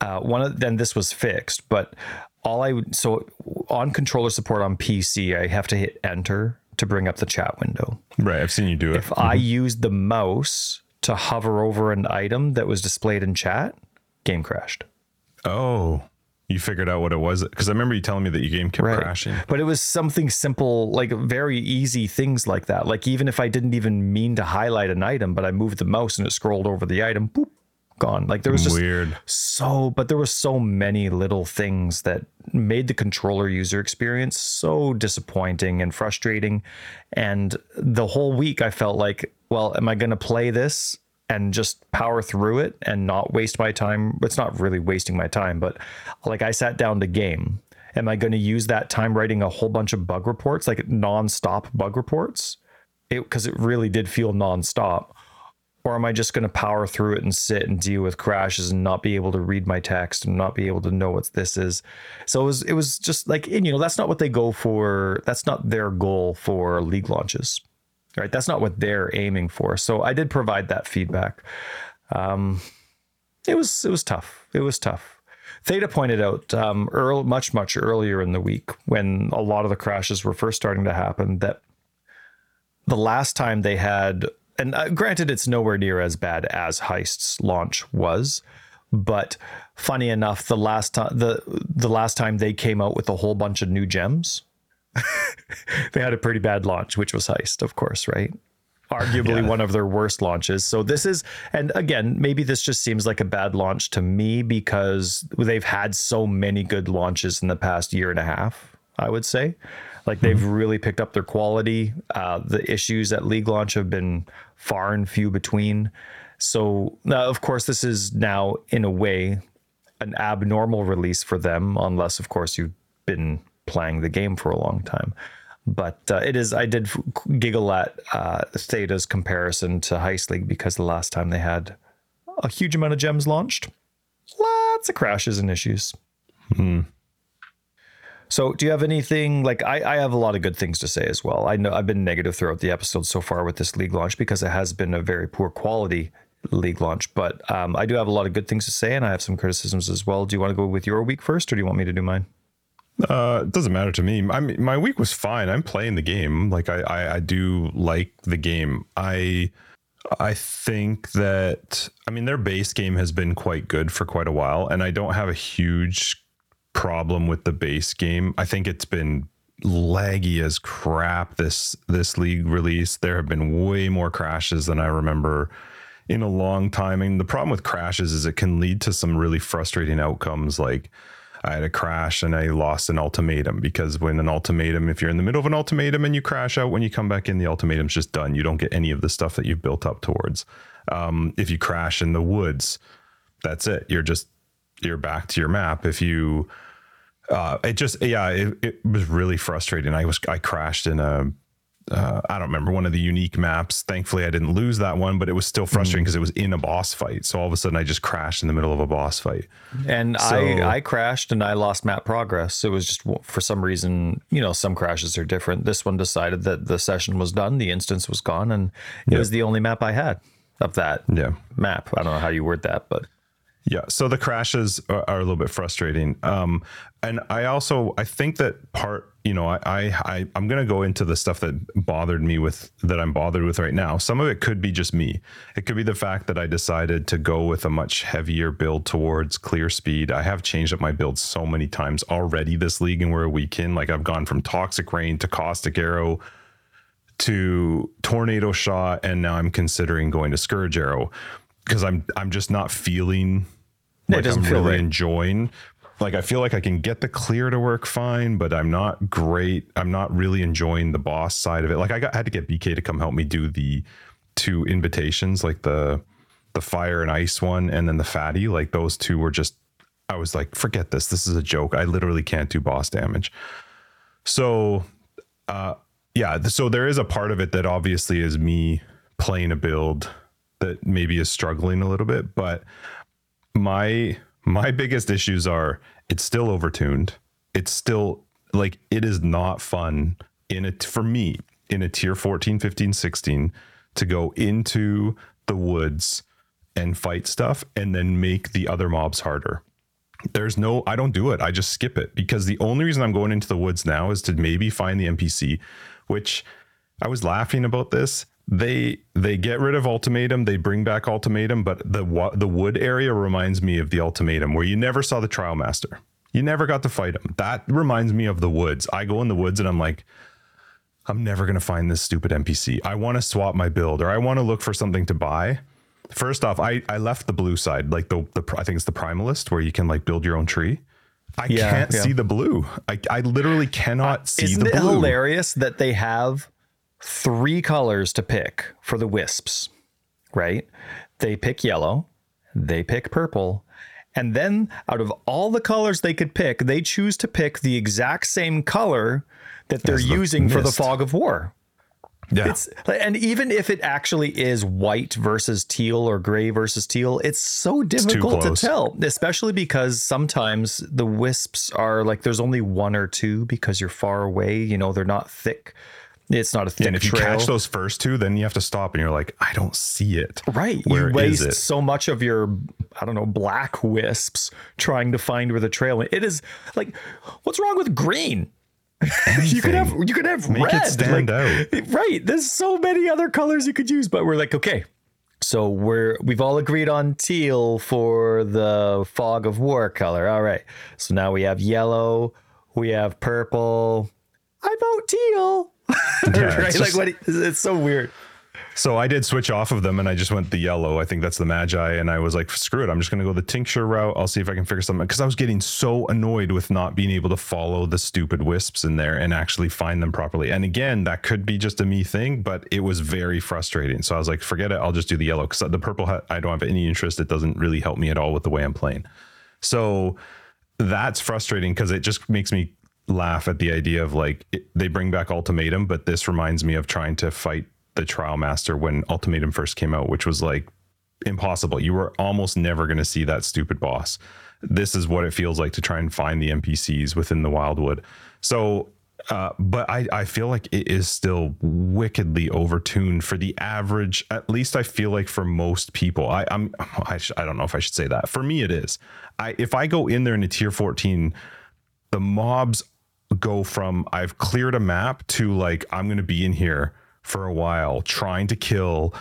uh, one of then this was fixed, but all I would so on controller support on PC, I have to hit enter to bring up the chat window. Right, I've seen you do it. If mm-hmm. I used the mouse to hover over an item that was displayed in chat, game crashed. Oh, you figured out what it was because I remember you telling me that your game kept right. crashing. But it was something simple, like very easy things like that. Like even if I didn't even mean to highlight an item, but I moved the mouse and it scrolled over the item, boop, gone. Like there was just weird. So, but there were so many little things that made the controller user experience so disappointing and frustrating. And the whole week, I felt like, well, am I going to play this and just power through it and not waste my time? It's not really wasting my time, but like I sat down to game. Am I going to use that time writing a whole bunch of bug reports, like non-stop bug reports? It Because it really did feel non-stop or am I just going to power through it and sit and deal with crashes and not be able to read my text and not be able to know what this is? So it was it was just like you know that's not what they go for. That's not their goal for league launches, right? That's not what they're aiming for. So I did provide that feedback. Um, it was it was tough. It was tough. Theta pointed out um, early, much much earlier in the week when a lot of the crashes were first starting to happen that the last time they had and uh, granted, it's nowhere near as bad as Heist's launch was, but funny enough, the last time the the last time they came out with a whole bunch of new gems, they had a pretty bad launch, which was Heist, of course, right? Arguably yeah. one of their worst launches. So this is, and again, maybe this just seems like a bad launch to me because they've had so many good launches in the past year and a half. I would say. Like they've mm-hmm. really picked up their quality. Uh, the issues at league launch have been far and few between. So, now, of course, this is now in a way an abnormal release for them, unless, of course, you've been playing the game for a long time. But uh, it is. I did giggle at uh, Theta's comparison to Heist League because the last time they had a huge amount of gems launched, lots of crashes and issues. Hmm. So, do you have anything like I, I have a lot of good things to say as well. I know I've been negative throughout the episode so far with this league launch because it has been a very poor quality league launch. But um, I do have a lot of good things to say, and I have some criticisms as well. Do you want to go with your week first, or do you want me to do mine? Uh, it doesn't matter to me. I mean, my week was fine. I'm playing the game. Like I, I, I do like the game. I, I think that I mean their base game has been quite good for quite a while, and I don't have a huge problem with the base game. I think it's been laggy as crap this this league release. There have been way more crashes than I remember in a long time. And the problem with crashes is it can lead to some really frustrating outcomes like I had a crash and I lost an ultimatum because when an ultimatum, if you're in the middle of an ultimatum and you crash out, when you come back in, the ultimatum's just done. You don't get any of the stuff that you've built up towards. Um, if you crash in the woods, that's it. You're just you're back to your map. If you uh, it just yeah, it, it was really frustrating. I was I crashed in a uh, I don't remember one of the unique maps. Thankfully, I didn't lose that one, but it was still frustrating because mm. it was in a boss fight. So all of a sudden, I just crashed in the middle of a boss fight. And so, I I crashed and I lost map progress. It was just for some reason, you know, some crashes are different. This one decided that the session was done, the instance was gone, and it yeah. was the only map I had of that yeah. map. I don't know how you word that, but yeah, so the crashes are, are a little bit frustrating. Um, and I also I think that part, you know, I I, I am gonna go into the stuff that bothered me with that I'm bothered with right now. Some of it could be just me. It could be the fact that I decided to go with a much heavier build towards clear speed. I have changed up my build so many times already this league, and we're a week in. Like I've gone from toxic rain to caustic arrow to tornado shot, and now I'm considering going to scourge arrow because I'm I'm just not feeling like I'm really right. enjoying. Like I feel like I can get the clear to work fine, but I'm not great. I'm not really enjoying the boss side of it. Like I got had to get BK to come help me do the two invitations, like the the fire and ice one, and then the fatty. Like those two were just. I was like, forget this. This is a joke. I literally can't do boss damage. So, uh, yeah. So there is a part of it that obviously is me playing a build that maybe is struggling a little bit, but my my biggest issues are it's still overtuned. It's still like it is not fun in it for me in a tier 14, 15, 16 to go into the woods and fight stuff and then make the other mobs harder. There's no, I don't do it. I just skip it because the only reason I'm going into the woods now is to maybe find the NPC, which I was laughing about this they they get rid of ultimatum they bring back ultimatum but the the wood area reminds me of the ultimatum where you never saw the trial master you never got to fight him that reminds me of the woods i go in the woods and i'm like i'm never going to find this stupid npc i want to swap my build or i want to look for something to buy first off i i left the blue side like the, the i think it's the primalist where you can like build your own tree I yeah, can't yeah. see the blue. I, I literally cannot uh, see isn't the blue. Isn't it hilarious that they have three colors to pick for the wisps, right? They pick yellow, they pick purple, and then out of all the colors they could pick, they choose to pick the exact same color that they're using for the fog of war. Yeah. It's and even if it actually is white versus teal or gray versus teal, it's so difficult it's to tell, especially because sometimes the wisps are like there's only one or two because you're far away, you know, they're not thick it's not a yeah, and if trail. you catch those first two, then you have to stop and you're like, I don't see it. Right. Where you waste so much of your, I don't know, black wisps trying to find where the trail is. It is like, what's wrong with green? you could have you could have Make red. It stand like, out. Right. There's so many other colors you could use, but we're like, okay. So we're we've all agreed on teal for the fog of war color. All right. So now we have yellow, we have purple. I vote teal. yeah, right? Just, like what? He, it's so weird. So I did switch off of them and I just went the yellow. I think that's the Magi. And I was like, screw it. I'm just going to go the tincture route. I'll see if I can figure something because I was getting so annoyed with not being able to follow the stupid wisps in there and actually find them properly. And again, that could be just a me thing, but it was very frustrating. So I was like, forget it. I'll just do the yellow because the purple, I don't have any interest. It doesn't really help me at all with the way I'm playing. So that's frustrating because it just makes me laugh at the idea of like it, they bring back ultimatum but this reminds me of trying to fight the trial master when ultimatum first came out which was like impossible you were almost never going to see that stupid boss this is what it feels like to try and find the NPCs within the Wildwood. So, uh, but I, I feel like it is still wickedly overtuned for the average. At least I feel like for most people, I, I'm I, sh- I don't know if I should say that. For me, it is. I if I go in there in a tier 14, the mobs go from I've cleared a map to like I'm going to be in here for a while trying to kill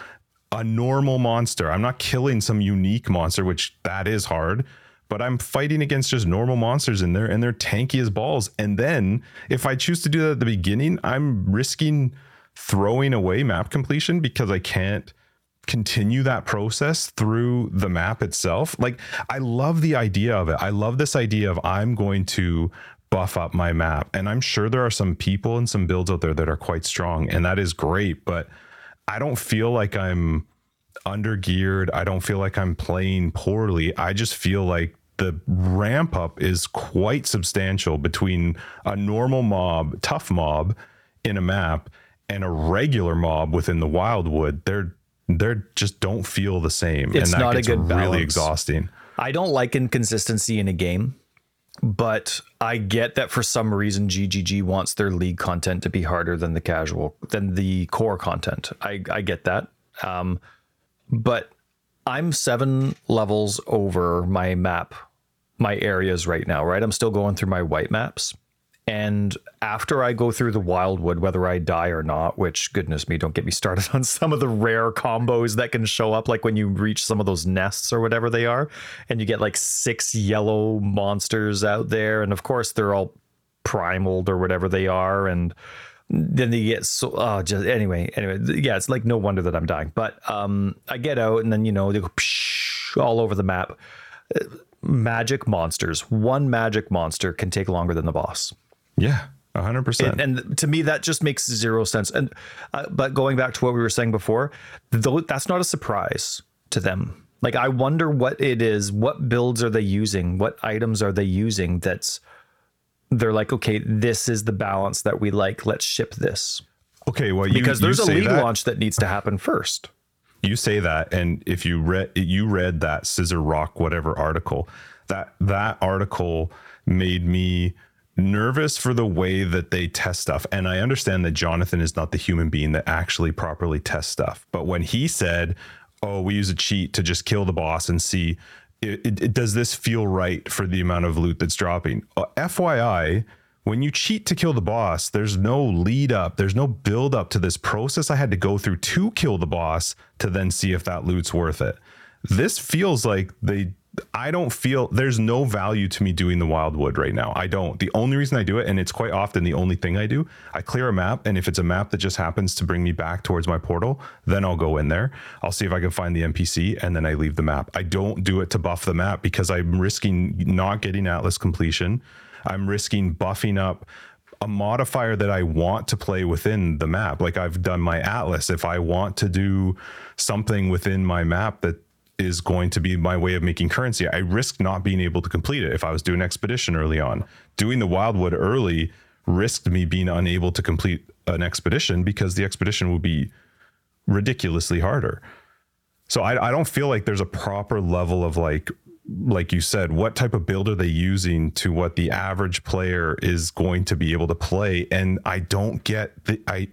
a normal monster. I'm not killing some unique monster, which that is hard, but I'm fighting against just normal monsters in there and they're tanky as balls. And then if I choose to do that at the beginning, I'm risking throwing away map completion because I can't continue that process through the map itself. Like I love the idea of it. I love this idea of I'm going to buff up my map. And I'm sure there are some people and some builds out there that are quite strong and that is great, but I don't feel like I'm under geared. I don't feel like I'm playing poorly. I just feel like the ramp up is quite substantial between a normal mob, tough mob in a map and a regular mob within the wildwood. They're they're just don't feel the same. It's and that not a gets good really balance. exhausting. I don't like inconsistency in a game, but I get that for some reason GGG wants their league content to be harder than the casual than the core content. I I get that. Um, but I'm seven levels over my map, my areas right now, right? I'm still going through my white maps. And after I go through the wildwood, whether I die or not, which goodness me, don't get me started on some of the rare combos that can show up, like when you reach some of those nests or whatever they are, and you get like six yellow monsters out there. And of course, they're all primaled or whatever they are. And then they get so oh just anyway anyway yeah it's like no wonder that i'm dying but um i get out and then you know they go all over the map Uh, magic monsters one magic monster can take longer than the boss Yeah. a hundred percent. and to me that just makes zero sense. And uh, but going back to what we were saying before though that's not a surprise to them. Like i wonder what it is what builds are they using what items are they using that's they're like okay this is the balance that we like. Let's ship this. Okay, well, you, because there's you a league that, launch that needs to happen first. You say that, and if you read you read that Scissor Rock whatever article, that that article made me nervous for the way that they test stuff. And I understand that Jonathan is not the human being that actually properly tests stuff. But when he said, "Oh, we use a cheat to just kill the boss and see." It, it, it- does this feel right for the amount of loot that's dropping? Uh, FYI, when you cheat to kill the boss, there's no lead up, there's no build up to this process I had to go through to kill the boss to then see if that loot's worth it. This feels like they I don't feel there's no value to me doing the wildwood right now. I don't. The only reason I do it, and it's quite often the only thing I do, I clear a map, and if it's a map that just happens to bring me back towards my portal, then I'll go in there. I'll see if I can find the NPC, and then I leave the map. I don't do it to buff the map because I'm risking not getting Atlas completion. I'm risking buffing up a modifier that I want to play within the map. Like I've done my Atlas. If I want to do something within my map that is going to be my way of making currency, I risk not being able to complete it. If I was doing expedition early on, doing the Wildwood early risked me being unable to complete an expedition because the expedition would be ridiculously harder. So I, I don't feel like there's a proper level of like like you said, what type of build are they using to what the average player is going to be able to play? And I don't get the I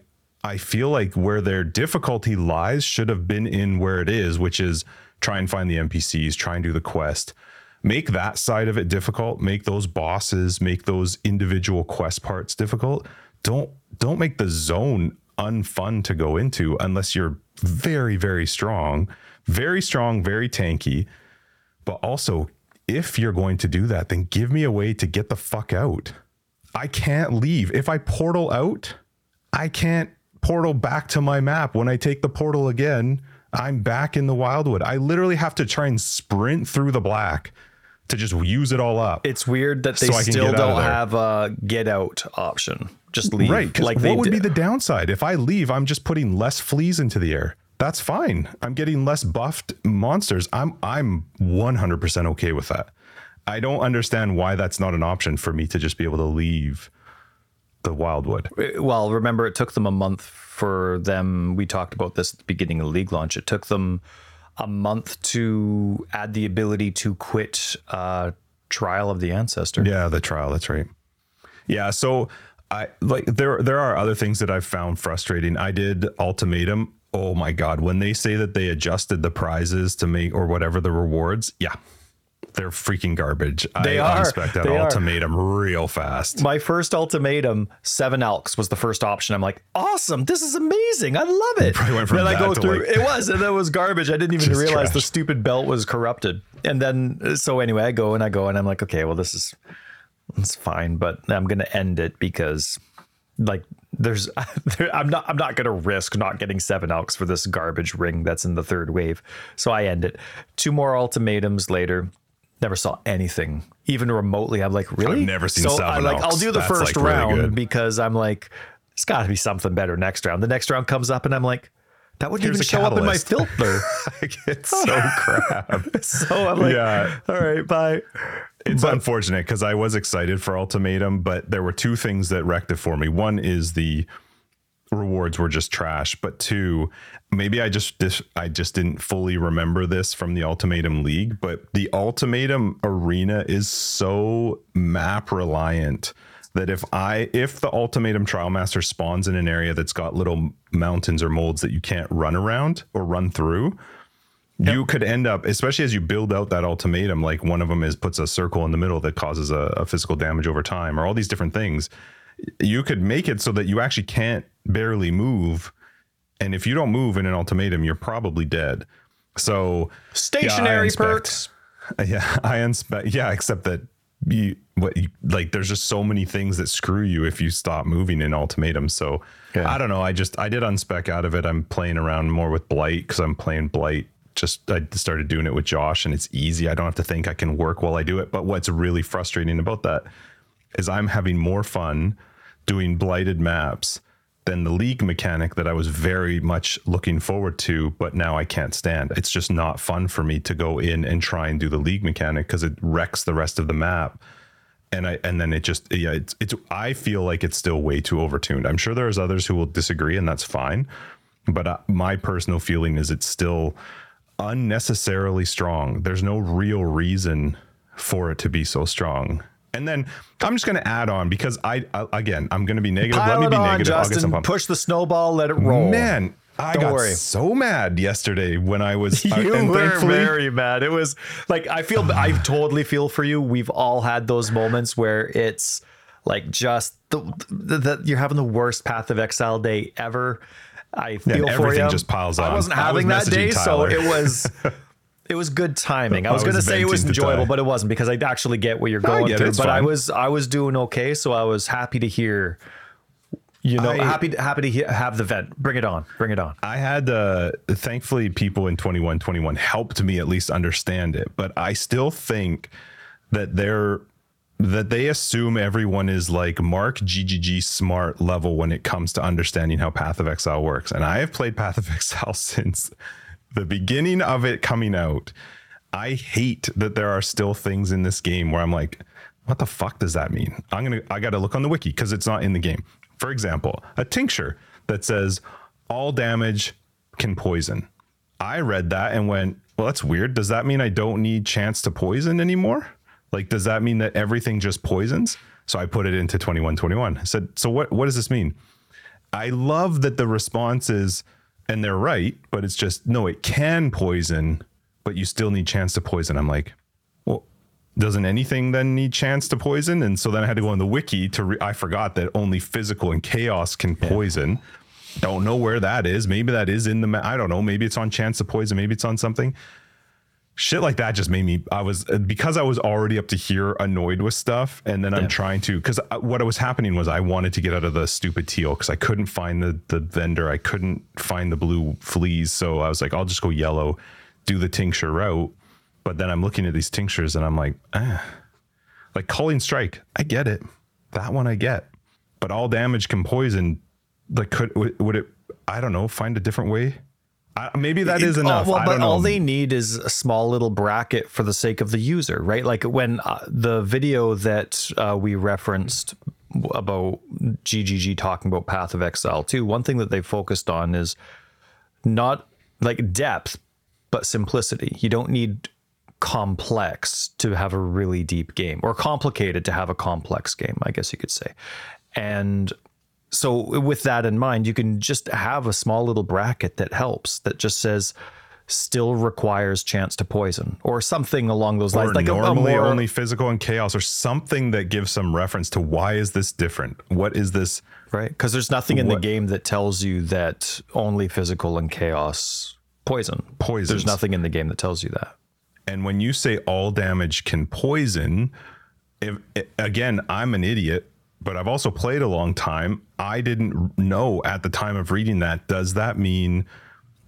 I feel like where their difficulty lies should have been in where it is, which is try and find the NPCs, try and do the quest. Make that side of it difficult, make those bosses, make those individual quest parts difficult. Don't don't make the zone unfun to go into unless you're very very strong, very strong, very tanky. But also, if you're going to do that, then give me a way to get the fuck out. I can't leave. If I portal out, I can't portal back to my map. When I take the portal again, I'm back in the Wildwood. I literally have to try and sprint through the black to just use it all up. It's weird that they So still get out of don't have a get out option. Just leave. Right. Like what would be the downside? If I leave, I'm just putting less fleas into the air. That's fine. I'm getting less buffed monsters. I'm I'm 100% okay with that. I don't understand why that's not an option for me to just be able to leave the wildwood. well, remember it took them a month for them. We talked about this at the beginning of league launch. It took them a month to add the ability to quit uh, trial of the ancestor. Yeah, the trial. That's right. Yeah. So I like there. There are other things that I've found frustrating. I did ultimatum. Oh my god, when they say that they adjusted the prizes to make or whatever the rewards, yeah, they're freaking garbage. They I are. unspec that They are. ultimatum real fast. My first ultimatum, seven elks was the first option. I'm like, awesome, this is amazing. I love it. probably went from then I go through like- it was, and it was garbage. I didn't even realize the trash. stupid belt was corrupted. And then uh, so anyway, I go and I go and I'm like, okay, well, this is it's fine, but I'm gonna end it because like there's there, I'm not I'm not gonna risk not getting seven elks for this garbage ring that's in the third wave. So I end it. Two more ultimatums later. Never saw anything, even remotely. I'm like, really? I've never seen so I, like, I'll do the That's, first like, really round because I'm like, it's got to be something better next round. The next round comes up, and I'm like, that wouldn't Here's even show up in my catalyst. filter. it's so crap. so I'm like, Yeah. all right, bye. It's unfortunate because I was excited for ultimatum, but there were two things that wrecked it for me. One is the rewards were just trash, but two, maybe I just dis- I just didn't fully remember this from the ultimatum league, but the ultimatum arena is so map reliant that if I if the ultimatum trial master spawns in an area that's got little mountains or molds that you can't run around or run through, you could end up, especially as you build out that ultimatum, like one of them is puts a circle in the middle that causes a, a physical damage over time, or all these different things. You could make it so that you actually can't barely move. And if you don't move in an ultimatum, you're probably dead. So Stationary inspect- perks. yeah, I inspect. Yeah, except that you what you like. There's just so many things that screw you if you stop moving in ultimatum. So Yeah. I don't know. I just I did unspec out of it. I'm playing around more with blight because I'm playing blight. Just I started doing it with Josh, and it's easy. I don't have to think. I can work while I do it. But what's really frustrating about that is I'm having more fun doing blighted maps than the league mechanic that I was very much looking forward to, but now I can't stand. It's just not fun for me to go in and try and do the league mechanic because it wrecks the rest of the map. And I and then it just yeah it's it's I feel like it's still way too overtuned. I'm sure there's others who will disagree and that's fine, but uh, my personal feeling is it's still unnecessarily strong. There's no real reason for it to be so strong. And then I'm just going to add on because I, I again I'm going to be negative. Pile Let me be on, negative. I'll get some Justin. Push the snowball. Let it roll. Man, I Don't got worry. so mad yesterday when I was. Uh, you and were very mad. It was like I feel I totally feel for you. We've all had those moments where it's like just the, the, the you're having the worst Path of Exile day ever. I feel for everything you. just piles up. I wasn't I was having that day, messaging so it was. It was good timing. I I was, going to say it was enjoyable, but it wasn't because I actually get what you're going get it, through. But I was I was doing okay, so I was happy to hear. You know, I- happy to, happy to he- have the vent. Bring it on. Bring it on. I had uh thankfully people in 2121 helped me at least understand it, but I still think that they're that they assume everyone is like Mark GGG smart level when it comes to understanding how Path of Exile works. And I have played Path of Exile since the beginning of it coming out. I hate that there are still things in this game where I'm like, what the fuck does that mean? I'm gonna I gotta look on the wiki because it's not in the game. For example, a tincture that says all damage can poison. I read that and went, well, that's weird. Does that mean I don't need chance to poison anymore? Like, does that mean that everything just poisons? So I put it into 2121. I said, so what what does this mean? I love that the response is, and they're right, but it's just no, it can poison, but you still need chance to poison. I'm like, well, doesn't anything then need chance to poison? And so then I had to go on the wiki to re- I forgot that only physical and chaos can poison. Don't know where that is. Maybe that is in the. Ma- I don't know. Maybe it's on chance to poison. Maybe it's on something. Shit like that just made me. I was because I was already up to here annoyed with stuff, and then I'm trying to because what was happening was I wanted to get out of the stupid teal because I couldn't find the the vendor. I couldn't find the blue fleas, so I was like, I'll just go yellow, do the tincture route. But then I'm looking at these tinctures and I'm like, ah, like culling strike. I get it. That one I get. But all damage can poison. Like, could would it? I don't know. Find a different way. I, maybe that is It- enough. oh, well, I but don't know. all they need is a small little bracket for the sake of the user, right? Like when uh, the video that uh, we referenced about GGG talking about Path of Exile 2, one thing that they focused on is not like depth, but simplicity. You don't need complex to have a really deep game or complicated to have a complex game, I guess you could say. And so with that in mind, you can just have a small little bracket that helps that just says still requires chance to poison or something along those lines or like a- a normally more- only physical and chaos or something that gives some reference to why is this different? What is this right because there's nothing in the game that tells you that only physical and chaos poison. Poison. there's nothing in the game that tells you that. And when you say all damage can poison if, again i'm an idiot but i've also played a long time i didn't know at the time of reading that does that mean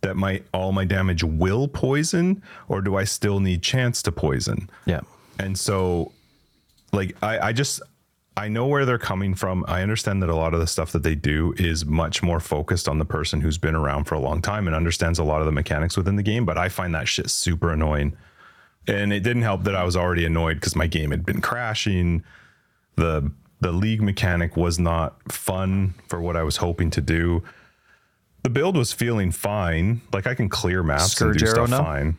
that my all my damage will poison or do i still need chance to poison yeah And so, like, I, I just, I know where they're coming from. I understand that a lot of the stuff that they do is much more focused on the person who's been around for a long time and understands a lot of the mechanics within the game. But I find that shit super annoying. And it didn't help that I was already annoyed because my game had been crashing. The the league mechanic was not fun for what I was hoping to do. The build was feeling fine. Like I can clear maps and do stuff now? fine.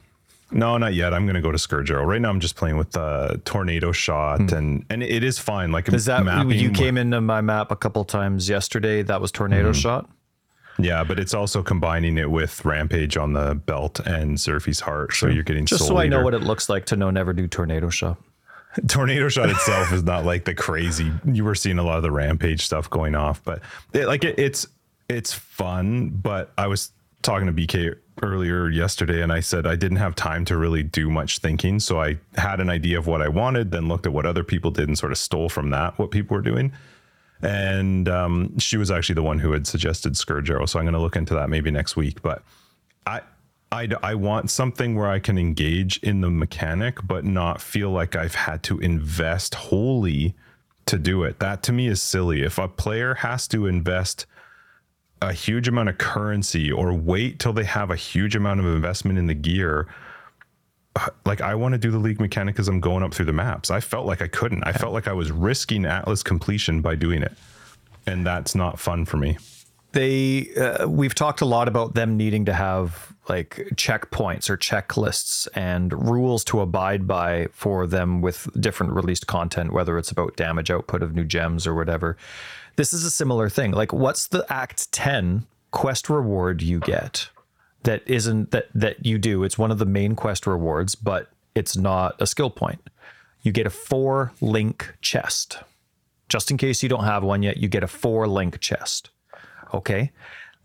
No, not yet. I'm gonna go to Scourge Arrow. Right now I'm just playing with uh tornado shot and and it is fine. Like Hmm. is that you came into my map a couple times yesterday that was tornado Mm-hmm. shot Yeah, but it's also combining it with Rampage on the belt and Xoph's heart. So you're getting just so i know what it looks like to know never do tornado shot tornado shot itself is not like the crazy you were seeing a lot of the rampage stuff going off but it, like it, it's it's fun but i was talking to bk earlier yesterday and i said i didn't have time to really do much thinking so i had an idea of what i wanted then looked at what other people did and sort of stole from that what people were doing. And um, she was actually the one who had suggested scourge arrow so i'm going to look into that maybe next week but I, I, I want something where I can engage in the mechanic, but not feel like I've had to invest wholly to do it. That to me is silly. If a player has to invest a huge amount of currency or wait till they have a huge amount of investment in the gear, uh, like I want to do the league mechanic as I'm going up through the maps. I felt like I couldn't. I felt like I was risking Atlas completion by doing it. And that's not fun for me. They uh, we've talked a lot about them needing to have like checkpoints or checklists and rules to abide by for them with different released content whether it's about damage output of new gems or whatever. This is a similar thing. Like what's the act 10 quest reward you get that isn't that that you do? It's one of the main quest rewards but it's not a skill point. You get a four link chest. Just in case you don't have one yet you get a four link chest Okay.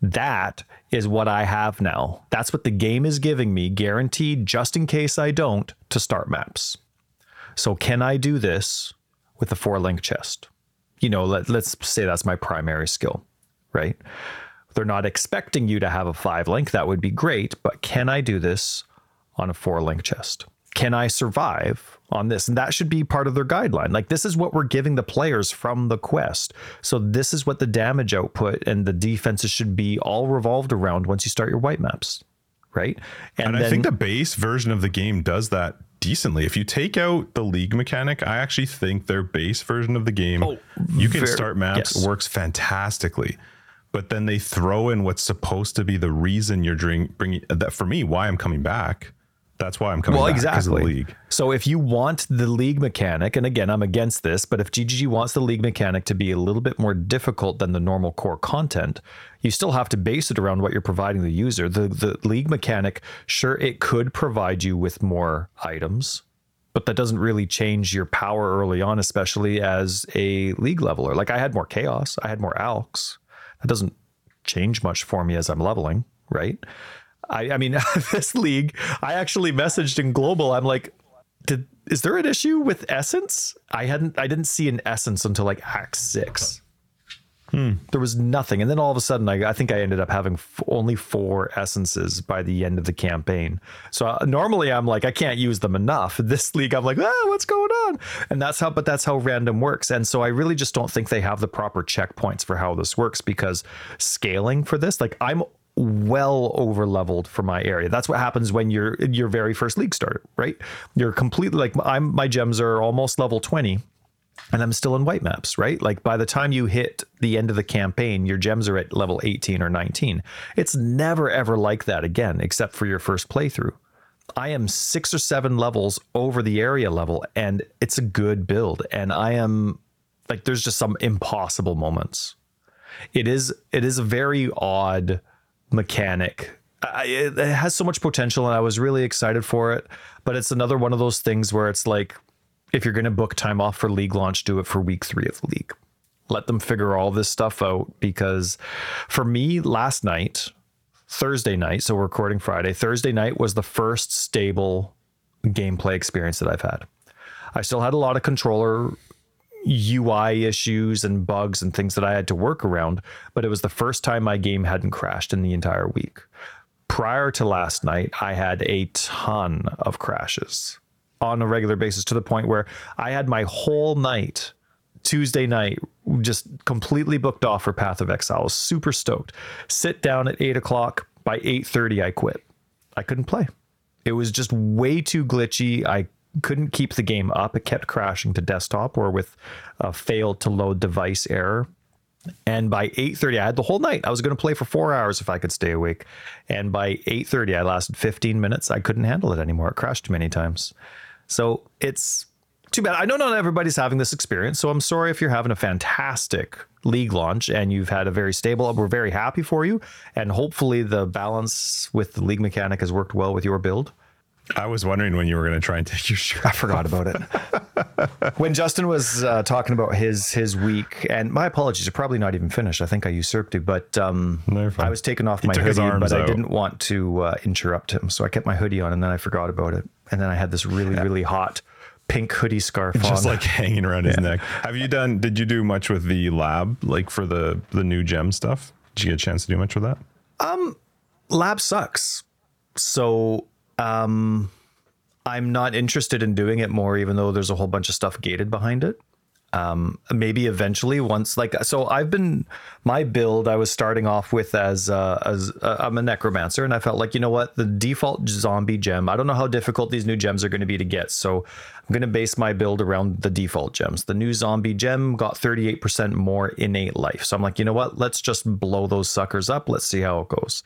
That is what I have now. That's what the game is giving me, guaranteed, just in case I don't, to start maps. So, can I do this with a four link chest? You know, let, let's say that's my primary skill, right? They're not expecting you to have a five link. That would be great. But can I do this on a four link chest? Can I survive on this? And that should be part of their guideline. Like, this is what we're giving the players from the quest. So, this is what the damage output and the defenses should be all revolved around once you start your white maps, right? And I think the base version of the game does that decently. If you take out the league mechanic, I actually think their base version of the game, oh, you can very- start maps, yes. works fantastically. But then they throw in what's supposed to be the reason you're drink, bringing that for me, why I'm coming back. That's why I'm coming well, back 'cause of exactly. the league. So if you want the league mechanic, and again, I'm against this, but if GGG wants the league mechanic to be a little bit more difficult than the normal core content, you still have to base it around what you're providing the user. The the league mechanic, sure, it could provide you with more items, but that doesn't really change your power early on, especially as a league leveler. Like I had more chaos, I had more alks. That doesn't change much for me as I'm leveling, right? I, I mean, this league, I actually messaged in global. I'm like, did is there an issue with essence? I hadn't, I didn't see an essence until like Act Six. There was nothing, and then all of a sudden, I, I think I ended up having f- only four essences by the end of the campaign. So uh, normally, I'm like, I can't use them enough. This league, I'm like, ah, what's going on? And that's how, but that's how random works. And so I really just don't think they have the proper checkpoints for how this works because scaling for this, like, I'm well over leveled for my area. That's what happens when you're your very first league starter, right? You're completely like I'm my gems are almost level 20 and I'm still in white maps, right? Like by the time you hit the end of the campaign, your gems are at level 18 or 19. It's never ever like that again except for your first playthrough. I am six or seven levels over the area level, and it's a good build. And I am like, there's just some impossible moments. It is it is a very odd mechanic. I, it has so much potential, and I was really excited for it. But it's another one of those things where it's like, if you're going to book time off for league launch, do it for week three of the league. Let them figure all this stuff out because for me, last night, Thursday night, so we're recording Friday, Thursday night was the first stable gameplay experience that I've had. I still had a lot of controller UI issues and bugs and things that I had to work around, but it was the first time my game hadn't crashed in the entire week. Prior to last night, I had a ton of crashes on a regular basis to the point where I had my whole night Tuesday night, just completely booked off for Path of Exile. I was super stoked. Sit down at eight o'clock. By eight thirty, I quit. I couldn't play. It was just way too glitchy. I couldn't keep the game up. It kept crashing to desktop or with a failed to load device error. And by 8:30, I had the whole night. I was going to play for four hours if I could stay awake. And by 8:30, I lasted 15 minutes. I couldn't handle it anymore. It crashed many times. So it's too bad. I know not everybody's having this experience, so I'm sorry if you're having a fantastic league launch and you've had a very stable. We're very happy for you, and hopefully the balance with the league mechanic has worked well with your build. I was wondering when you were going to try and take your shirt. I forgot about it. when Justin was uh, talking about his his week, and my apologies, are probably not even finished. I think I usurped you, but um, No. I was taking off He my hoodie, but I didn't want to uh, interrupt him, so I kept my hoodie on, and then I forgot about it, and then I had this really really hot pink hoodie scarf Just on. like hanging around his neck. Have you done? Did you do much with the lab, like for the the new gem stuff? Did you get a chance to do much with that? Um, lab sucks. So um I'm not interested in doing it more, even though there's a whole bunch of stuff gated behind it. Um, maybe eventually once like so I've been my build I was starting off with as uh, as uh, I'm a necromancer and I felt like you know what the default zombie gem I don't know how difficult these new gems are going to be to get so I'm going to base my build around the default gems the new zombie gem got 38% more innate life so I'm like you know what let's just blow those suckers up let's see how it goes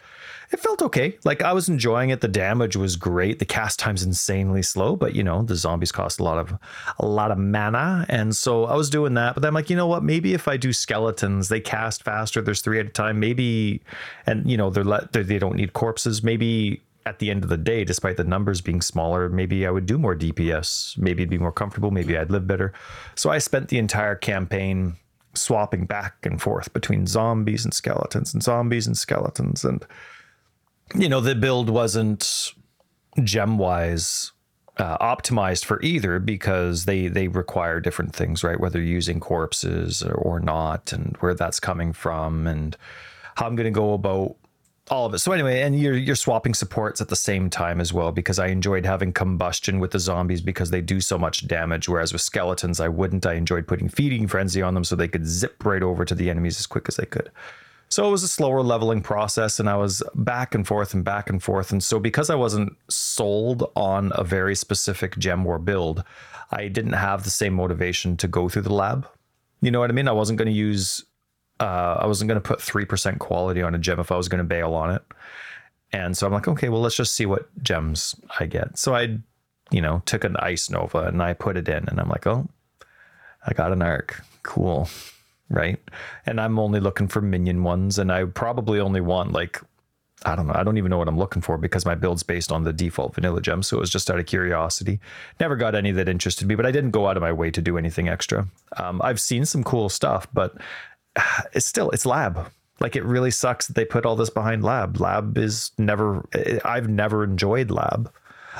it felt okay. Like I was enjoying it. The damage was great. The cast time's insanely slow, but you know, the zombies cost a lot of a lot of mana. And so I was doing that. But then I'm like, you know what? Maybe if I do skeletons, they cast faster. There's three at a time. Maybe and you know, they're let they're, they don't need corpses. Maybe at the end of the day, despite the numbers being smaller, maybe I would do more DPS. Maybe it'd be more comfortable. Maybe I'd live better. So I spent the entire campaign swapping back and forth between zombies and skeletons and zombies and skeletons and you know the build wasn't gem wise uh, optimized for either because they they require different things right whether you're using corpses or, or not and where that's coming from and how i'm going to go about all of it so anyway and you're you're swapping supports at the same time as well because i enjoyed having combustion with the zombies because they do so much damage whereas with skeletons i wouldn't i enjoyed putting feeding frenzy on them so they could zip right over to the enemies as quick as they could so it was a slower leveling process, and I was back and forth and back and forth. And so, because I wasn't sold on a very specific gem war build, I didn't have the same motivation to go through the lab. You know what I mean? I wasn't going to use, uh, I wasn't going to put 3% quality on a gem if I was going to bail on it. And so I'm like, okay, well, let's just see what gems I get. So I, you know, took an Ice Nova and I put it in, and I'm like, oh, I got an arc. Cool right? And I'm only looking for minion ones, and I probably only want like I don't know. I don't even know what I'm looking for because my build's based on the default vanilla gem. So it was just out of curiosity. Never got any that interested me, but I didn't go out of my way to do anything extra. Um, I've seen some cool stuff, but it's still it's lab. Like it really sucks that they put all this behind lab. Lab is never. I've never enjoyed lab.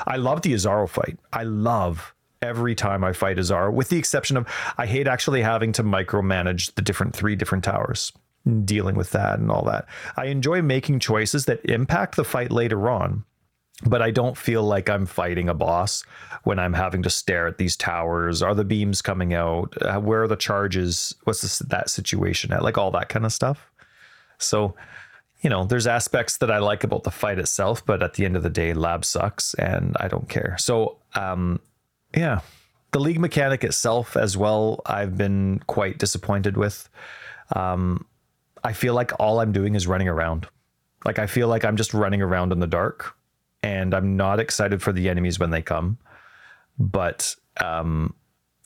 I love the Izaro fight. I love every time I fight Izaro, with the exception of I hate actually having to micromanage the different three different towers, dealing with that and all that. I enjoy making choices that impact the fight later on, but I don't feel like I'm fighting a boss when I'm having to stare at these towers. Are the beams coming out? Uh, Where are the charges? What's this, that situation at? Like all that kind of stuff. So, you know, there's aspects that I like about the fight itself, but at the end of the day, lab sucks and I don't care. So, um, yeah. The league mechanic itself, as well, I've been quite disappointed with. Um, I feel like all I'm doing is running around. Like, I feel like I'm just running around in the dark and I'm not excited for the enemies when they come. But um,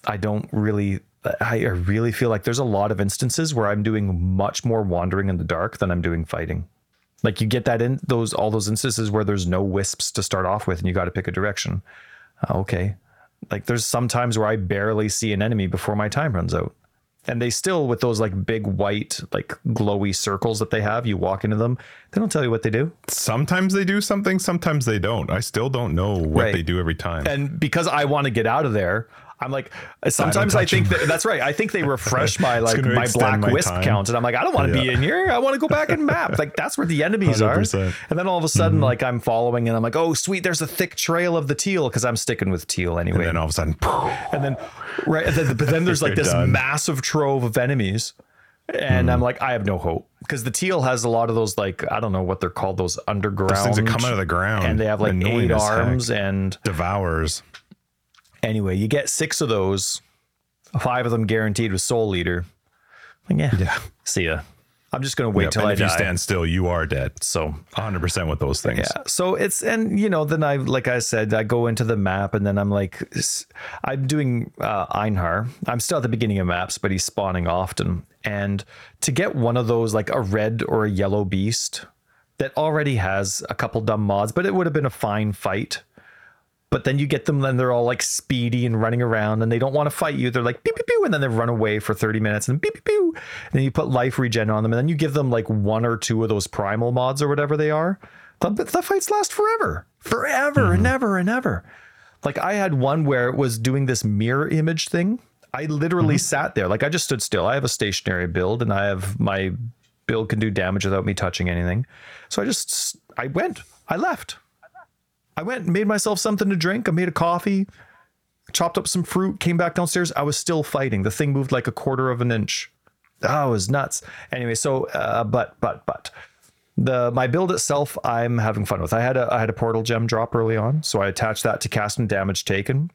I don't really. I really feel like there's a lot of instances where I'm doing much more wandering in the dark than I'm doing fighting. Like you get that in those all those instances where there's no wisps to start off with, and you got to pick a direction. Uh, okay, like there's some times where I barely see an enemy before my time runs out and they still with those like big white like glowy circles that they have you walk into them they don't tell you what they do Sometimes they do something, sometimes they don't. I still don't know what Right. they do every time. and because i want to get out of there i'm like uh, sometimes i, touch think that that's right i think they refresh my like my black my wisp time. count and i'm like i don't want to be in here i want to go back and map like that's where the enemies are 100%. and then all of a sudden mm-hmm. like i'm following and i'm like oh sweet there's a thick trail of the teal because i'm sticking with teal anyway and then all of a sudden, and then right and then, but then there's like this done. massive trove of enemies and i'm mm-hmm. like i have no hope because the teal has a lot of those like i don't know what they're called those underground things that come out of the ground. and they have like eight as heck. arms and devours. Anyway you get six of those five of them guaranteed with soul eater like, yeah, Yeah. see ya i'm just gonna wait Yep, till and i if die you stand still, you are dead. so 100% with those things. Yeah. So it's and you know then I like I said I go into the map and then I'm like I'm doing uh, Einhar. I'm still at the beginning of maps, but he's spawning often. And to get one of those like a red or a yellow beast that already has a couple dumb mods, but it would have been a fine fight. But then you get them, and they're all like speedy and running around, and they don't want to fight you. They're like beep beep beep, and then they run away for thirty minutes, and beep beep beep. And then you put life regen on them, and then you give them like one or two of those primal mods or whatever they are. The, hmm. the fights last forever, forever and hmm. ever and ever. Like I had one where it was doing this mirror image thing. I literally hmm. sat there, like I just stood still. I have a stationary build, and I have my build can do damage without me touching anything. So I just I went, I left. I went and made myself something to drink. I made a coffee, chopped up some fruit, came back downstairs. I was still fighting. The thing moved like a quarter of an inch. Oh, was nuts. Anyway, so uh, but but but the my build itself, I'm having fun with. I had a I had a portal gem drop early on, so I attached that to cast and damage taken,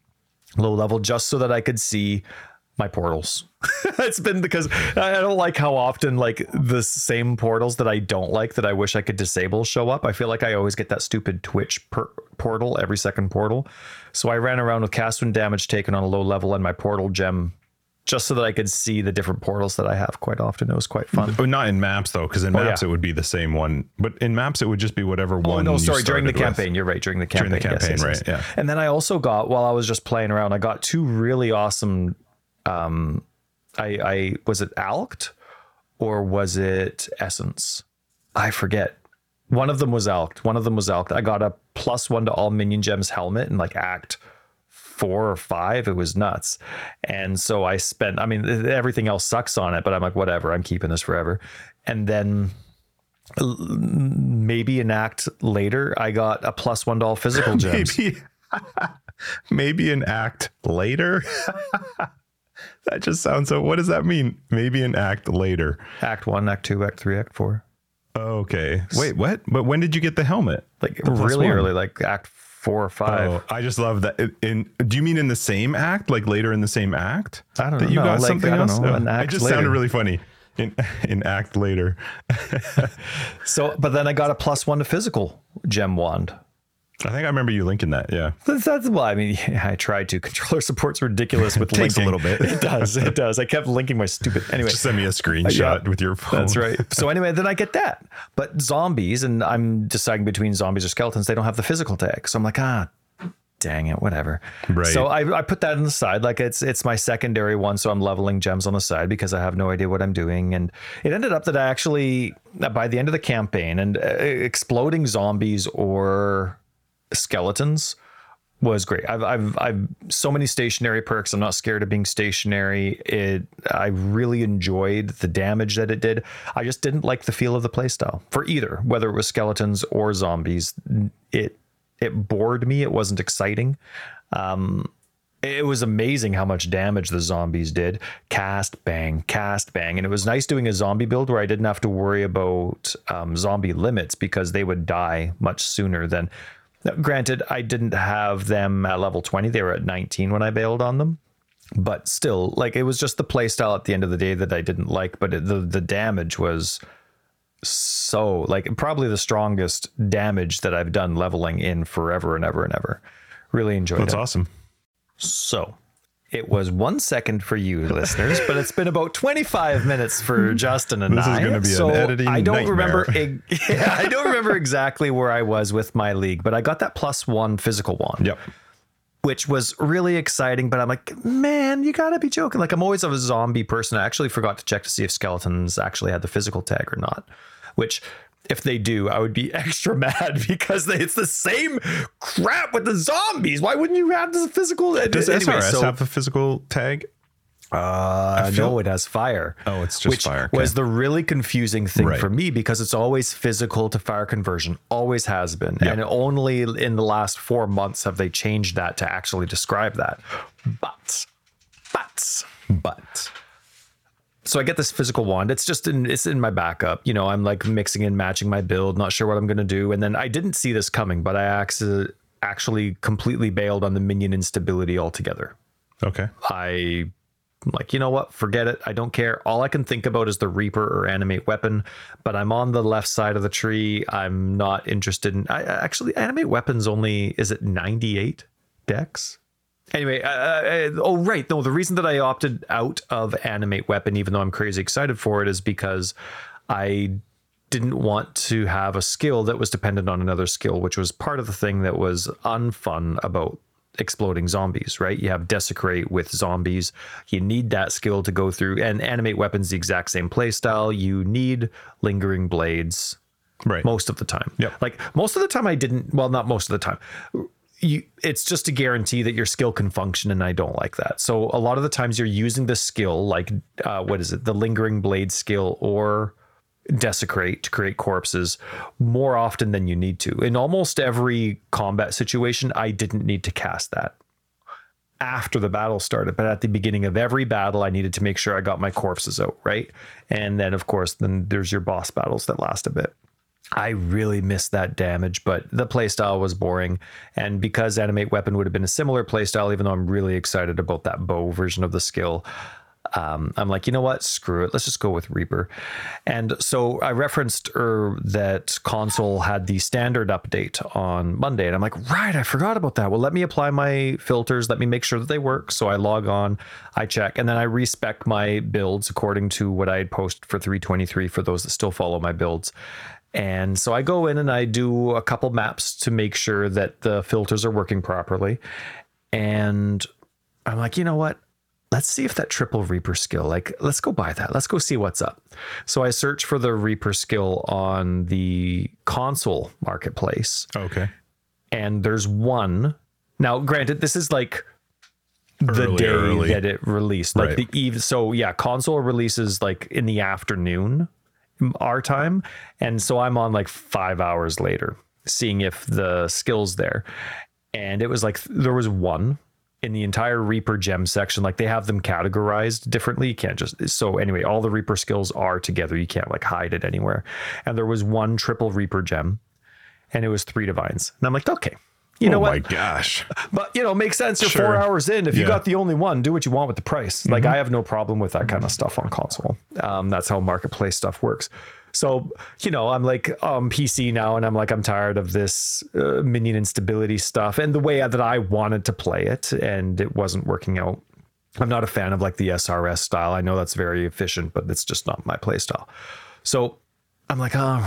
low level, just so that I could see my portals. it's been because I don't like how often like the same portals that I don't like that I wish I could disable show up. I feel like I always get that stupid Twitch per- portal every second portal. So I ran around with cast and damage taken on a low level and my portal gem just so that I could see the different portals that I have quite often. It was quite fun. But not in maps though, because in oh, maps yeah. it would be the same one. But in maps it would just be whatever Oh one. no, sorry. During the started with. campaign, you're right. During the campaign, During the yes, campaign, yes, yes. right, yeah. And then I also got while I was just playing around, I got two really awesome. Um, I I was it Alched or was it Essence? I forget. One of them was Alched. One of them was Alched. I got a plus one to all minion gems helmet and like Act four or five. It was nuts. And so I spent. I mean, everything else sucks on it, but I'm like, whatever. I'm keeping this forever. And then maybe an act later, I got a plus one to all physical gems. Maybe, maybe an act later. that just sounds so. What does that mean? Maybe an act later. Act one, act two, act three, act four. Okay. Wait, what? But when did you get the helmet? Like The really early, like act four or five. Oh, I just love that. In do you mean in the same act, like later in the same act? I don't that know. You got like, something I don't else. know, Oh, it just later. sounded really funny. In in act later. So, but then I got a plus one to physical gem wand. I think I remember you linking that. Yeah. That's, that's well, I mean, yeah, I tried to. Controller support's ridiculous with Takes a little bit. It does. It does. I kept linking my stupid. Anyway, Just send me a screenshot with your phone. That's right. So anyway, then I get that. But zombies, and I'm deciding between zombies or skeletons, they don't have the physical tag. So I'm like, ah, dang it, whatever. Right. So I, I put that on the side. Like it's it's my secondary one. So I'm leveling gems on the side because I have no idea what I'm doing. And it ended up that I actually, by the end of the campaign, and uh, exploding zombies or skeletons was great. I've I've I've so many stationary perks. I'm not scared of being stationary. It I really enjoyed the damage that it did. I just didn't like the feel of the playstyle for either, whether it was skeletons or zombies. It it bored me. It wasn't exciting. Um it was amazing how much damage the zombies did. Cast, bang, cast, bang. And it was nice doing a zombie build where I didn't have to worry about um, zombie limits because they would die much sooner than. Now, granted, I didn't have them at level 20. They were at 19 when I bailed on them. But still, like it was just the playstyle at the end of the day that I didn't like. But it, the, the damage was so like probably the strongest damage that I've done leveling in forever and ever and ever. Really enjoyed That's it. That's awesome. So it was one second for you listeners, but it's been about 25 minutes for Justin and This is I. gonna be an so editing I don't nightmare. remember. yeah, I don't remember exactly where I was with my league, but I got that plus one physical wand, Yep. which was really exciting. But I'm like, man, you gotta be joking. Like I'm always a zombie person. I actually forgot to check to see if skeletons actually had the physical tag or not. Which, if they do, I would be extra mad because they, it's the same crap with the zombies. Why wouldn't you have the physical? Does Anyway, SRS so- have a physical tag? uh, no, it has fire. Oh, it's just which fire, okay. was the really confusing thing Right. for me because it's always physical to fire conversion, always has been, Yep. and only in the last four months have they changed that to actually describe that. But, but, But so I get this physical wand. It's just in it's in my backup. You know, I'm like mixing and matching my build, not sure what I'm gonna do. And then I didn't see this coming, but I actually completely bailed on the minion instability altogether. okay. I I'm like, you know what? Forget it. I don't care. All I can think about is the Reaper or animate weapon, but I'm on the left side of the tree. I'm not interested in. I I- actually animate weapons only is it 98 decks? Anyway, uh, uh, oh right, no. The reason that I opted out of animate weapon, even though I'm crazy excited for it, is because I didn't want to have a skill that was dependent on another skill, which was part of the thing that was unfun about exploding zombies, right? You have desecrate with zombies. You need that skill to go through and animate weapons the exact same playstyle. You need lingering blades Right. most of the time. yeah Like most of the time I didn't well not most of the time. You it's just a guarantee that your skill can function and I don't like that. So a lot of the times you're using the skill like uh, what is it? The lingering blade skill or desecrate to create corpses more often than you need to. In almost every combat situation I didn't need to cast that after the battle started, but at the beginning of every battle, I needed to make sure I got my corpses out, right? And then, of course, then there's your boss battles that last a bit. I really missed that damage, but the playstyle was boring. And because Animate Weapon would have been a similar playstyle, even though I'm really excited about that bow version of the skill, um, I'm like, you know what? Screw it. Let's just go with Reaper. And so I referenced er, that console had the standard update on Monday. And I'm like, right, I forgot about that. Well, let me apply my filters. Let me make sure that they work. So I log on, I check, and then I respec my builds according to what I had posted for 323 for those that still follow my builds. And so I go in and I do a couple maps to make sure that the filters are working properly. And I'm like, you know what? Let's see if that triple Reaper skill, like, let's go buy that. Let's go see what's up. So I search for the Reaper skill on the console marketplace, Okay. and there's one. Now, granted, this is like the Early, day early. that it released, like Right. the eve. So yeah, console releases like in the afternoon, our time, and so I'm on like five hours later, seeing if the skills there, and it was like there was one in the entire Reaper gem section. Like they have them categorized differently. You can't just so anyway. All the Reaper skills are together. You can't like hide it anywhere. And there was one triple Reaper gem, and it was three divines. And I'm like, okay. You know oh what? my gosh. But you know, makes sense. You're Sure. four hours in. If you got the only one, do what you want with the price. Like I have no problem with that kind of stuff on console. Um, that's how marketplace stuff works. So you know, I'm like um PC now, and I'm like I'm tired of this uh, minion instability stuff and the way that I wanted to play it, and it wasn't working out. I'm not a fan of like the SRS style. I know that's very efficient, but it's just not my play style. So I'm like, oh,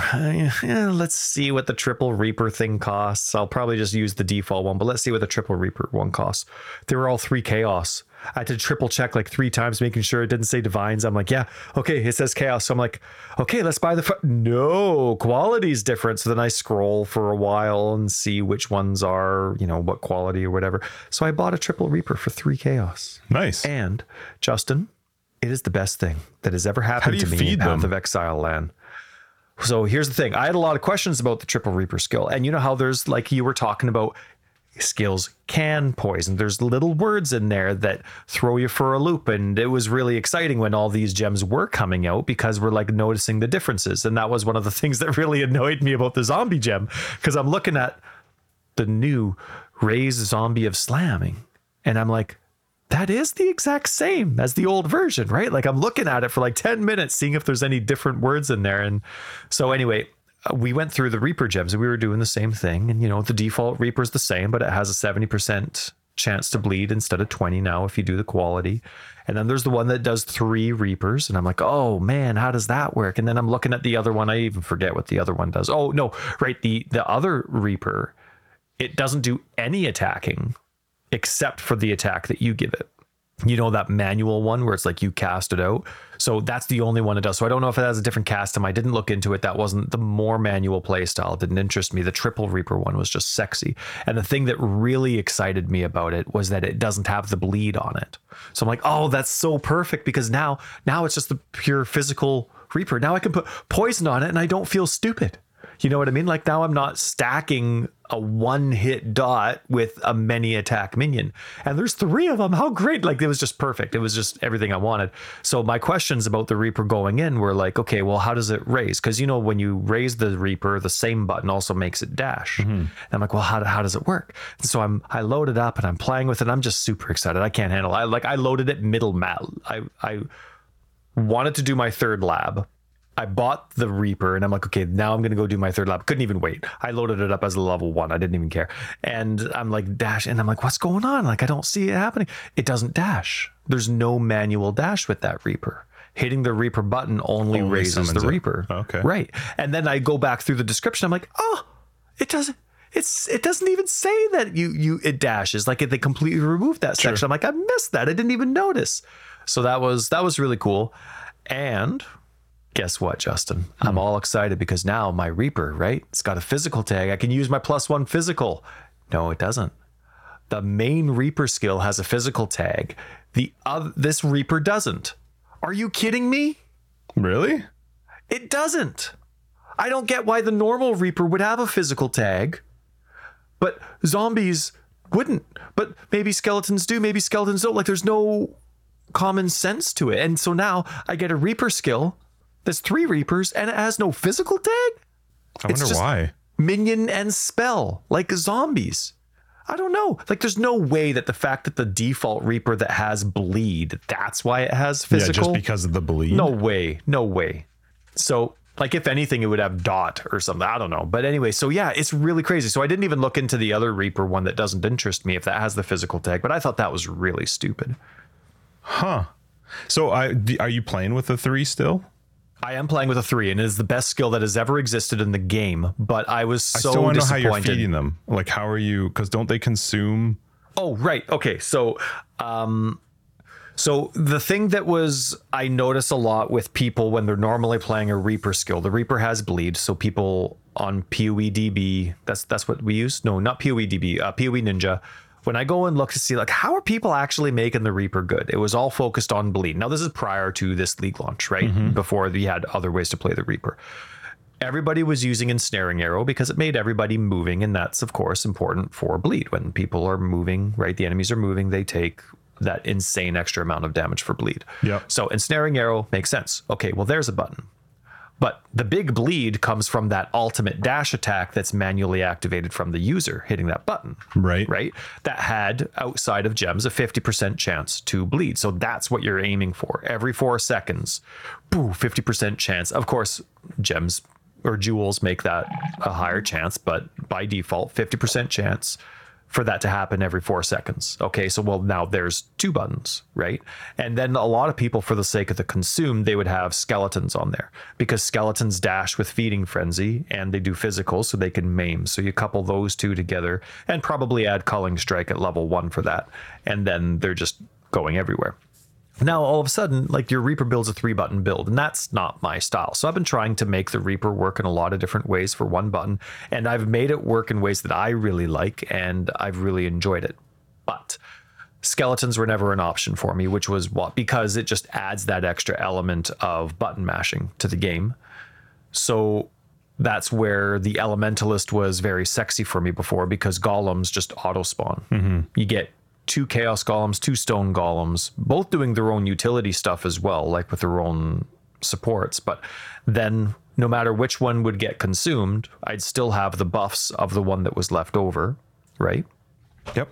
yeah, let's see what the triple Reaper thing costs. I'll probably just use the default one, but let's see what the triple Reaper one costs. They were all three chaos. I had to triple check like three times, making sure it didn't say divines. I'm like, yeah, okay, it says chaos. So I'm like, okay, let's buy the. Fu-. No, quality's different. So then I scroll for a while and see which ones are, you know, what quality or whatever. So I bought a triple Reaper for three chaos. Nice. And Justin, it is the best thing that has ever happened to me in Path them? of Exile land. So here's the thing. I had a lot of questions about the triple reaper skill. And you know how there's like you were talking about skills can poison. There's little words in there that throw you for a loop. And it was really exciting when all these gems were coming out because we're like noticing the differences. And that was one of the things that really annoyed me about the zombie gem. Because I'm looking at the new raised zombie of slamming. And I'm like, that is the exact same as the old version, right? Like I'm looking at it for like 10 minutes, seeing if there's any different words in there. And so, anyway, uh, we went through the Reaper gems and we were doing the same thing. And, you know, the default Reaper is the same, but it has a 70% chance to bleed instead of 20 now if you do the quality. And then there's the one that does three Reapers. And I'm like, oh man, how does that work? And then I'm looking at the other one. I even forget what the other one does. Oh, no, right. The, the other Reaper, it doesn't do any attacking except for the attack that you give it. You know that manual one where it's like you cast it out. So that's the only one it does. So I don't know if it has a different cast time. I didn't look into it. That wasn't the more manual play style. It didn't interest me. The triple Reaper one was just sexy. And the thing that really excited me about it was that it doesn't have the bleed on it. So I'm like, oh, that's so perfect because now now it's just the pure physical Reaper. Now I can put poison on it and I don't feel stupid. You know what I mean? Like now I'm not stacking a one hit dot with a many attack minion. And there's three of them. How great. Like it was just perfect. It was just everything I wanted. So my questions about the Reaper going in were like, okay, well, how does it raise? Because you know, when you raise the Reaper, the same button also makes it dash. Mm-hmm. And I'm like, well, how, how does it work? And so I'm I loaded up and I'm playing with it. I'm just super excited. I can't handle it. I like I loaded it middle mat. I I wanted to do my third lab I bought the Reaper and I'm like, okay, now I'm gonna go do my third lab. Couldn't even wait. I loaded it up as a level one. I didn't even care. And I'm like, dash, and I'm like, what's going on? Like, I don't see it happening. It doesn't dash. There's no manual dash with that Reaper. Hitting the Reaper button only, only raises the it. Reaper. Okay. Right. And then I go back through the description. I'm like, oh, it doesn't it's it doesn't even say that you you it dashes like they completely removed that section. I'm like I missed that. I didn't even notice. So that was that was really cool. And guess what, Justin? Hmm. I'm all excited because now my Reaper, right? It's got a physical tag. I can use my plus one physical. No, it doesn't. The main Reaper skill has a physical tag. The other, this Reaper doesn't. Are you kidding me? Really? It doesn't. I don't get why the normal Reaper would have a physical tag, but zombies wouldn't. But maybe skeletons do, maybe skeletons don't. Like there's no common sense to it. And so now I get a Reaper skill there's three Reapers and it has no physical tag. I it's wonder why. Minion and spell like zombies. I don't know. Like, there's no way that the fact that the default Reaper that has bleed, that's why it has physical. Yeah, just because of the bleed. No way. No way. So, like, if anything, it would have dot or something. I don't know. But anyway, so yeah, it's really crazy. So I didn't even look into the other Reaper one that doesn't interest me if that has the physical tag. But I thought that was really stupid. Huh. So I are you playing with the three still? I am playing with a three, and it is the best skill that has ever existed in the game. But I was so I still want to know how you're feeding them. Like, how are you? Because don't they consume? Oh, right. Okay. So, um, so the thing that was I notice a lot with people when they're normally playing a Reaper skill, the Reaper has bleed. So people on PoEDB, that's that's what we use. No, not PoEDB, uh, PoE Ninja when I go and look to see like how are people actually making the Reaper good, it was all focused on bleed. Now this is prior to this league launch, right? Mm-hmm. Before we had other ways to play the Reaper. Everybody was using ensnaring arrow because it made everybody moving, and that's of course important for bleed. When people are moving, right? The enemies are moving, they take that insane extra amount of damage for bleed. Yeah. So ensnaring arrow makes sense. Okay, well there's a button. But the big bleed comes from that ultimate dash attack that's manually activated from the user hitting that button. Right. Right. That had outside of gems a 50% chance to bleed. So that's what you're aiming for. Every four seconds, boo, 50% chance. Of course, gems or jewels make that a higher chance, but by default, 50% chance for that to happen every four seconds. Okay, so well, now there's two buttons, right? And then a lot of people, for the sake of the consume, they would have skeletons on there because skeletons dash with feeding frenzy and they do physical, so they can maim. So you couple those two together and probably add culling strike at level one for that. And then they're just going everywhere. Now, all of a sudden, like your Reaper builds a three button build, and that's not my style. So I've been trying to make the Reaper work in a lot of different ways for one button, and I've made it work in ways that I really like, and I've really enjoyed it. But skeletons were never an option for me, which was what because it just adds that extra element of button mashing to the game. So that's where the elementalist was very sexy for me before because golems just auto spawn. Mm-hmm. You get two chaos golems, two stone golems, both doing their own utility stuff as well, like with their own supports. But then no matter which one would get consumed, I'd still have the buffs of the one that was left over, right? Yep.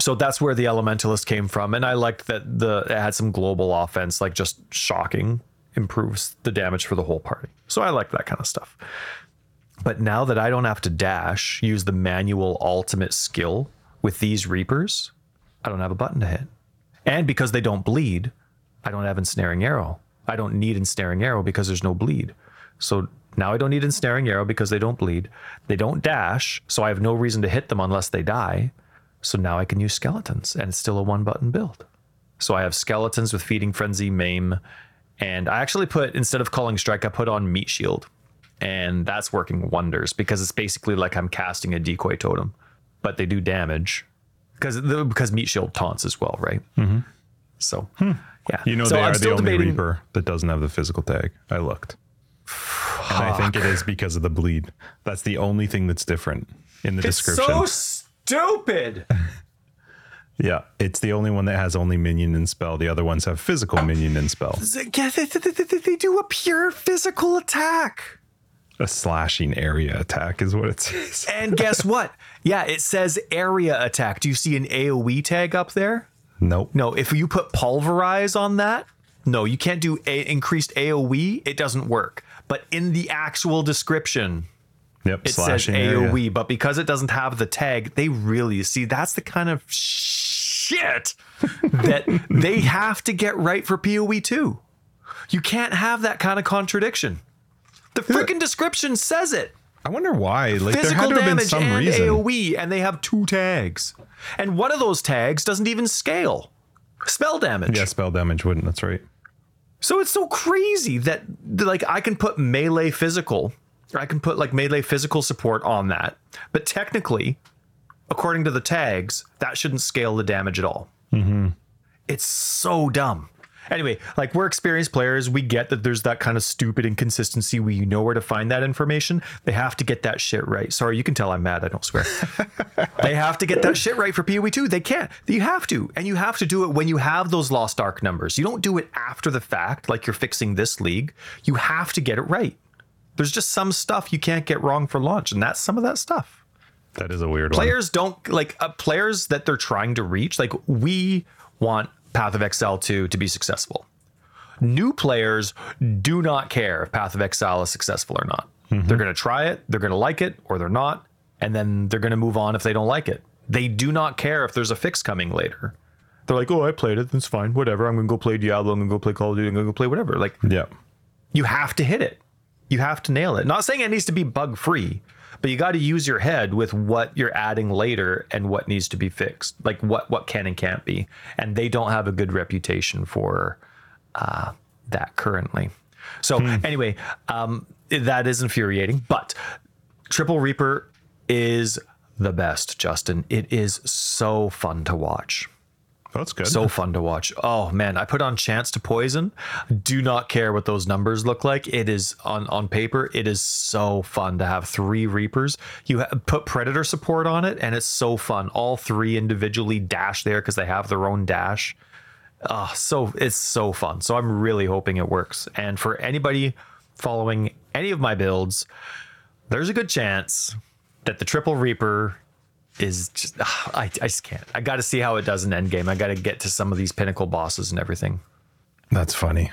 So that's where the Elementalist came from, and I liked that the it had some global offense, like just shocking improves the damage for the whole party. So I like that kind of stuff. But now that I don't have to dash, use the manual ultimate skill with these Reapers, I don't have a button to hit. And because they don't bleed, I don't have ensnaring arrow. I don't need ensnaring arrow because there's no bleed. So now I don't need ensnaring arrow because they don't bleed. They don't dash, so I have no reason to hit them unless they die. So now I can use skeletons and it's still a one button build. So I have skeletons with feeding frenzy, maim, and I actually put instead of culling strike, I put on meat shield. And that's working wonders because it's basically like I'm casting a decoy totem, but they do damage because because meat shield taunts as well, right? Mm-hmm. So yeah, You know, so they I'm are the still only debating- Reaper that doesn't have the physical tag. I looked. And I think it is because of the bleed. That's the only thing that's different in the It's description. so stupid. yeah, it's the only one that has only minion and spell. The other ones have physical minion and spell. Yeah, they, they, they- they do a pure physical attack. A slashing area attack is what it says. And guess what? Yeah, it says area attack. Do you see an AoE tag up there? Nope. No, if you put pulverize on that, no, you can't do a- increased AoE. It doesn't work. But in the actual description, Yep. it says area. AoE. But because it doesn't have the tag, they really see that's the kind of shit that they have to get right for PoE 2. You can't have that kind of contradiction. The freaking description says it I wonder why. Like there physical had to have been damage some and reason. AoE, and they have two tags, and one of those tags doesn't even scale. Spell damage. Yeah, spell damage wouldn't. That's right. So it's so crazy that like I can put melee physical, or I can put like melee physical support on that, but technically, according to the tags, that shouldn't scale the damage at all. Mm-hmm. It's so dumb. Anyway, like we're experienced players, we get that there's that kind of stupid inconsistency. We know where to find that information. They have to get that shit right. Sorry, you can tell I'm mad. I don't swear. they have to get that shit right for PoE 2. They can't. You have to. And you have to do it when you have those Lost Ark numbers. You don't do it after the fact, like you're fixing this league. You have to get it right. There's just some stuff you can't get wrong for launch, and that's some of that stuff That is a weird one. players don't like uh, players that they're trying to reach like we want path of exile 2 to be successful new players do not care if path of exile is successful or not mm-hmm. they're going to try it they're going to like it or they're not and then they're going to move on if they don't like it they do not care if there's a fix coming later they're like oh i played it that's fine whatever i'm going to go play diablo i'm going to go play call of duty i'm going to go play whatever like Yeah. you have to hit it. You have to nail it. Not saying it needs to be bug free, but you got to use your head with what you're adding later and what needs to be fixed. Like what what can and can't be. And they don't have a good reputation for uh, that currently. So anyway, um, that is infuriating. But Triple Reaper is the best, Justin. It is so fun to watch. That's good. So fun to watch. Oh man, I put on Chance to Poison. Do not care what those numbers look like. It is on on paper. It is so fun to have three Reapers. You ha- put Predator support on it, and it's so fun. All three individually dash there because they have their own dash. Oh, so it's so fun. So I'm really hoping it works. And for anybody following any of my builds, there's a good chance that the Triple Reaper is just ah, I, I just can't. I got to see how it does in Endgame. I got to get to some of these pinnacle bosses and everything. That's funny.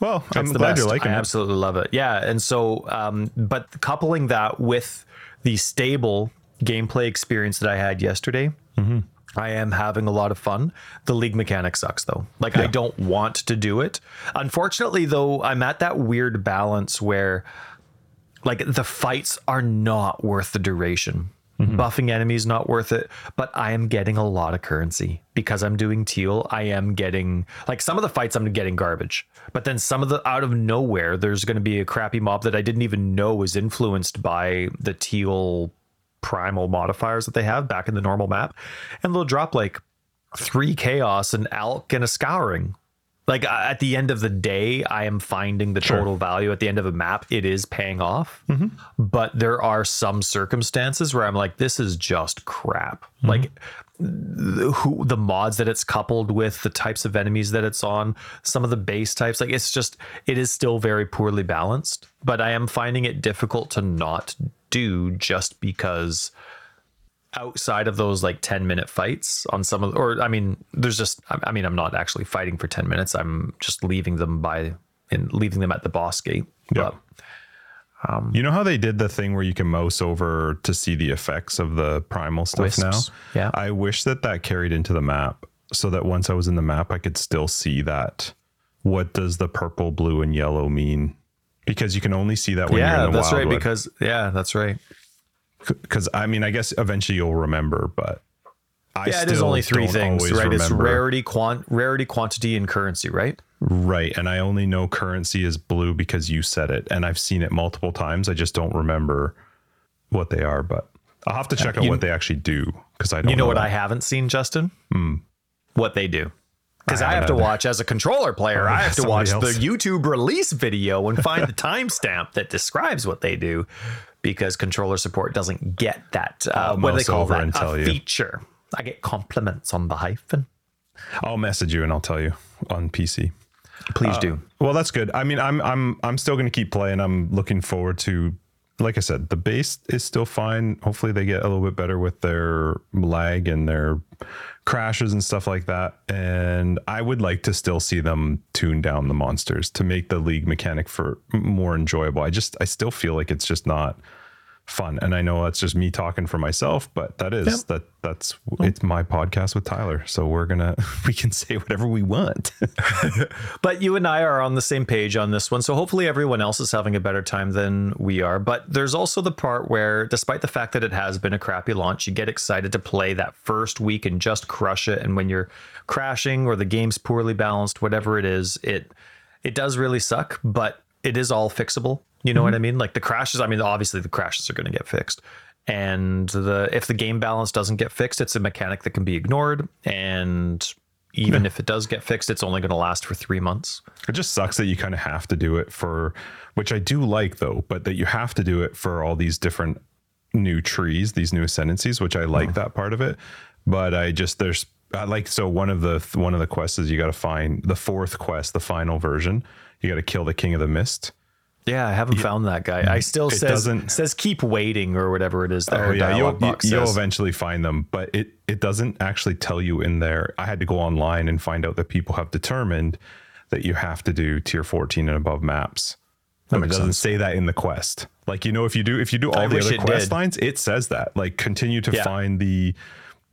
Well, I'm the glad best. you're liking I it. absolutely love it. Yeah, and so um, but coupling that with the stable gameplay experience that I had yesterday. Mm-hmm. I am having a lot of fun. The league mechanic sucks though. Like I don't want to do it. Unfortunately though, I'm at that weird balance where like the fights are not worth the duration. Mm-hmm. Buffing enemies not worth it, but I am getting a lot of currency because I'm doing teal. I am getting like some of the fights I'm getting garbage, but then some of the out of nowhere there's going to be a crappy mob that I didn't even know was influenced by the teal primal modifiers that they have back in the normal map, and they'll drop like three chaos, an elk, and a scouring. Like uh, at the end of the day, I am finding the total value at the end of a map. It is paying off, but there are some circumstances where I'm like, this is just crap. Like the, who the mods that it's coupled with, the types of enemies that it's on, some of the base types. Like it's just, it is still very poorly balanced. But I am finding it difficult to not do just because outside of those like 10 minute fights on some of or I mean there's just I mean I'm not actually fighting for 10 minutes. I'm just leaving them by and leaving them at the boss gate. Yeah. But um, You know how they did the thing where you can mouse over to see the effects of the primal stuff Wisps, now? yeah. I wish that that carried into the map so that once I was in the map, I could still see that. What does the purple, blue, and yellow mean? Because you can only see that when you're yeah, in the that's right because yeah, that's right. Because I mean, I guess eventually you'll remember, but I Yeah, it is still only three things, right? It's rarity, quant, rarity, quantity, and currency, right? Right. And I only know currency is blue because you said it. And I've seen it multiple times. I just don't remember what they are, but I'll have to check out Uh, you- what they actually do because I don't You know what that. I haven't seen, Justin? What they do. Because I I, have to watch as a controller player. I have to watch somebody the. YouTube release video and find the timestamp that describes what they do. Because controller support doesn't get that. Uh, what do they call that? a you. feature. I get compliments on the hyphen. I'll message you and I'll tell you on PC. Please do. Well, that's good. I mean, I'm I'm I'm still going to keep playing. I'm looking forward to like I said, the base is still fine. Hopefully they get a little bit better with their lag and their crashes and stuff like that. And I would like to still see them tune down the monsters to make the league mechanic for more enjoyable. I just I still feel like it's just not fun. And I know that's just me talking for myself, but that is that that's it's my podcast with Tyler. So we're gonna we can say whatever we want. But you and I are on the same page on this one. So hopefully everyone else is having a better time than we are. But there's also the part where, despite the fact that it has been a crappy launch, you get excited to play that first week and just crush it. And when you're crashing or the game's poorly balanced, whatever it is, it it does really suck, but it is all fixable. You know what mm-hmm. I mean? Like the crashes, I mean, obviously the crashes are going to get fixed. And the if the game balance doesn't get fixed, it's a mechanic that can be ignored. And even if it does get fixed, it's only going to last for three months. It just sucks that you kind of have to do it for, which I do like though, but that you have to do it for all these different new trees, these new ascendancies, which I like uh-huh. that part of it. But I just there's I like so one of the one of the quests is you got to find the fourth quest, the final version. You got to kill the king of the mist. Yeah, I haven't found that guy. Mm-hmm. I still It says doesn't- says keep waiting or whatever it is that Oh her yeah, you'll, dialogue box you, will eventually find them, but it it doesn't actually tell you in there. I had to go online and find out that people have determined that you have to do tier 14 and above maps. But it doesn't sense. say that in the quest. Like you know, if you do if you do all I the other quest did. lines, it says that. Like continue to Yeah. find the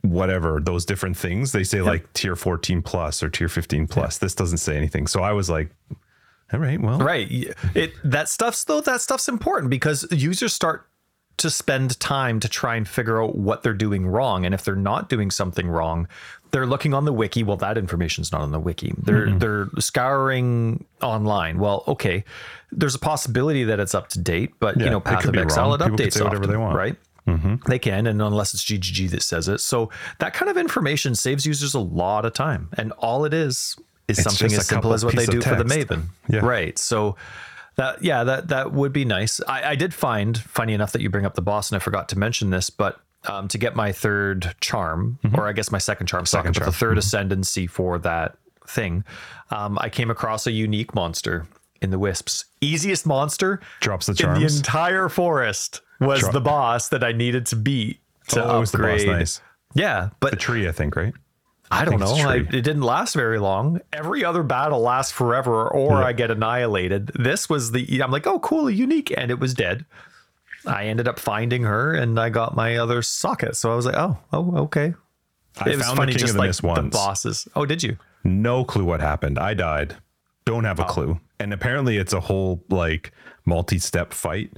whatever those different things. They say like tier 14 plus or tier 15 plus. This doesn't say anything. So I was like, all right, well, Right. It that stuff's though that stuff's important because users start to spend time to try and figure out what they're doing wrong and if they're not doing something wrong they're looking on the wiki well that information's not on the wiki they're they're scouring online well okay there's a possibility that it's up to date but Yeah, you know path of exile it wrong. People could updates say whatever often, they want. Mm-hmm. right they can and unless it's ggg that says it so that kind of information saves users a lot of time and all it is is It's something as simple as what they do for the maven Yeah. right so that yeah that that would be nice I, I did find funny enough that you bring up the boss and i forgot to mention this but um, to get my third charm or i guess my second charm second but the 3rd ascendancy for that thing um, i came across a unique monster in the wisps easiest monster drops the charms. in the entire forest was the boss that i needed to beat to oh, it was the boss. upgrade Nice. yeah but The tree, I think, right? I don't it's know. I, it didn't last very long. Every other battle lasts forever, or I get annihilated. This was the. I'm like, oh, cool, unique, and it was dead. I ended up finding her, and I got my other socket. So I was like, oh, oh, okay. I it was found funny, the king just of the like the once. bosses. Oh, did you? No clue what happened. I died. Don't Oh. have a oh. clue. And apparently it's a whole like multi-step fight.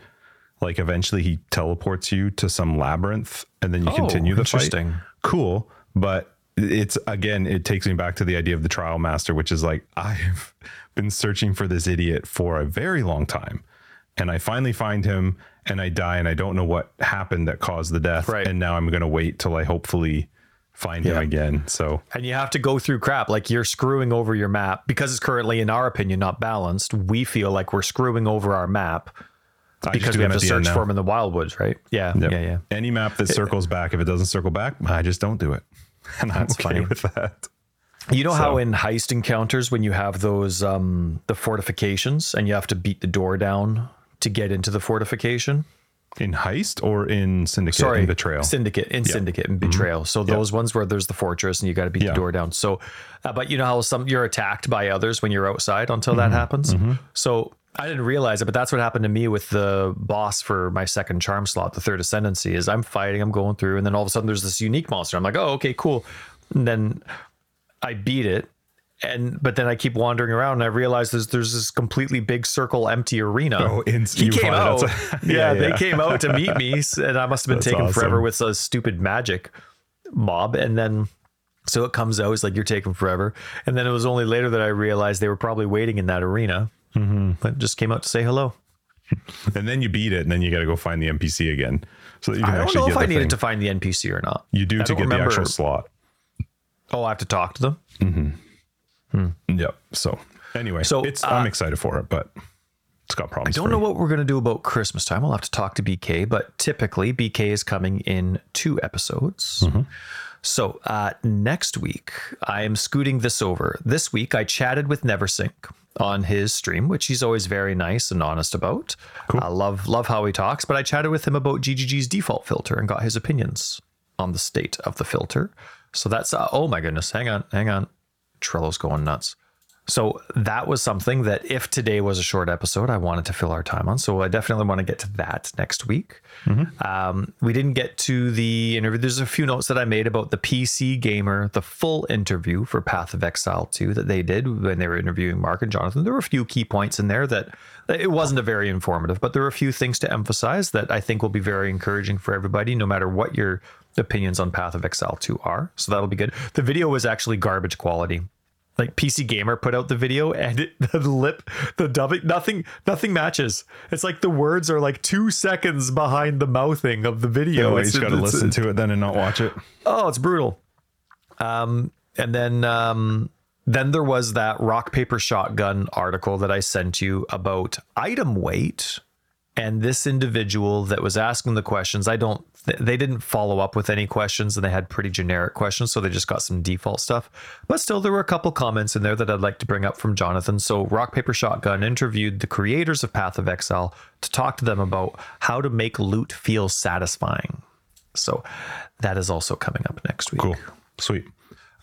Like eventually he teleports you to some labyrinth and then you Oh, continue the interesting. fight. Cool. But it's again, it takes me back to the idea of the trial master, which is like I've been searching for this idiot for a very long time. And I finally find him and I die and I don't know what happened that caused the death. Right. And now I'm gonna wait till I hopefully find him again. So And you have to go through crap like you're screwing over your map because it's currently, in our opinion, not balanced. We feel like we're screwing over our map because we have to search for them in the wildwoods, right? Yeah, Yep. yeah, yeah. Any map that circles back, if it doesn't circle back, I just don't do it. And I'm That's okay funny. with that. You know how in heist encounters when you have those um the fortifications and you have to beat the door down to get into the fortification? In Heist or in Syndicate Sorry, and Betrayal? Syndicate in Syndicate and Betrayal. So those ones where there's the fortress and you got to beat Mm-hmm. Yeah. the door down. So, uh, but you know how some you're attacked by others when you're outside until Mm-hmm. that happens. So I didn't realize it, but that's what happened to me with the boss for my second charm slot, the third ascendancy. Is I'm fighting, I'm going through, and then all of a sudden there's this unique monster. I'm like, oh, okay, cool. And then I beat it. And but then I keep wandering around and I realize there's there's this completely big circle empty arena. Oh, in- he came out. outside. yeah, Yeah, they came out to meet me, and I must have been That's taking forever with a stupid magic mob. And then so it comes out, it's like you're taking forever. And then it was only later that I realized they were probably waiting in that arena. Mm-hmm. But just came out to say hello. and then you beat it, and then you got to go find the NPC again, so that you can I don't know if I the needed thing. to find the NPC or not. You do I to get remember- the actual slot. Oh, I have to talk to them. mm-hmm Yep. So anyway, So, it's uh, I'm excited for it, but it's got problems. I don't know what we're going to do about Christmas time. We'll have to talk to BK, but typically BK is coming in two episodes. Mm-hmm. So uh, next week, I am scooting this over. This week, I chatted with Neversink on his stream, which he's always very nice and honest about. I love love how he talks, but I chatted with him about GGG's default filter and got his opinions on the state of the filter. So that's uh, oh my goodness, hang on, hang on, Trello's going nuts. So that was something that if today was a short episode, I wanted to fill our time on. So I definitely want to get to that next week. Um, we didn't get to the interview. There's a few notes that I made about the PC Gamer, the full interview for Path of Exile 2 that they did when they were interviewing Mark and Jonathan. There were a few key points in there that it wasn't a very informative, but there were a few things to emphasize that I think will be very encouraging for everybody, no matter what your opinions on Path of Exile 2 are. So that'll be good. The video was actually garbage quality like PC Gamer put out the video and it, the lip, the dubbing, nothing, nothing matches. It's like the words are like two seconds behind the mouthing of the video. You just got to listen to it then and not watch it. Oh, it's brutal. Um, and then um, then there was that rock paper shotgun article that I sent you about item weight. And this individual that was asking the questions, I don't they didn't follow up with any questions and they had pretty generic questions. So they just got some default stuff. But still, there were a couple comments in there that I'd like to bring up from Jonathan. So Rock Paper Shotgun interviewed the creators of Path of Exile to talk to them about how to make loot feel satisfying. So that is also coming up next week. Cool. Sweet.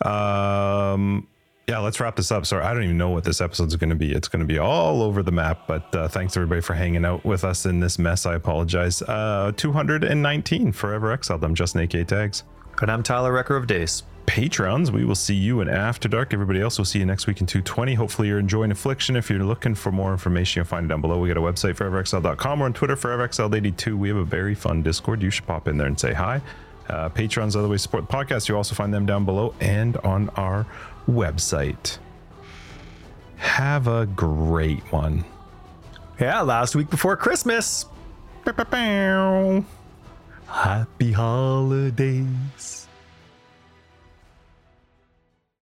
Um, yeah, let's wrap this up. Sorry, I don't even know what this episode's going to be. It's going to be all over the map, but uh, thanks everybody for hanging out with us in this mess. I apologize. Uh, 219 Forever Exiled. I'm Justin AK Tags. And I'm Tyler Wrecker of Days. Patrons, we will see you in After Dark. Everybody else will see you next week in 220. Hopefully, you're enjoying Affliction. If you're looking for more information, you'll find it down below. We got a website, foreverexiled.com. We're on Twitter, ForeverExiled82. We have a very fun Discord. You should pop in there and say hi. Uh, patrons, other ways to support the podcast. You also find them down below and on our website. Have a great one. Yeah, last week before Christmas. Happy holidays.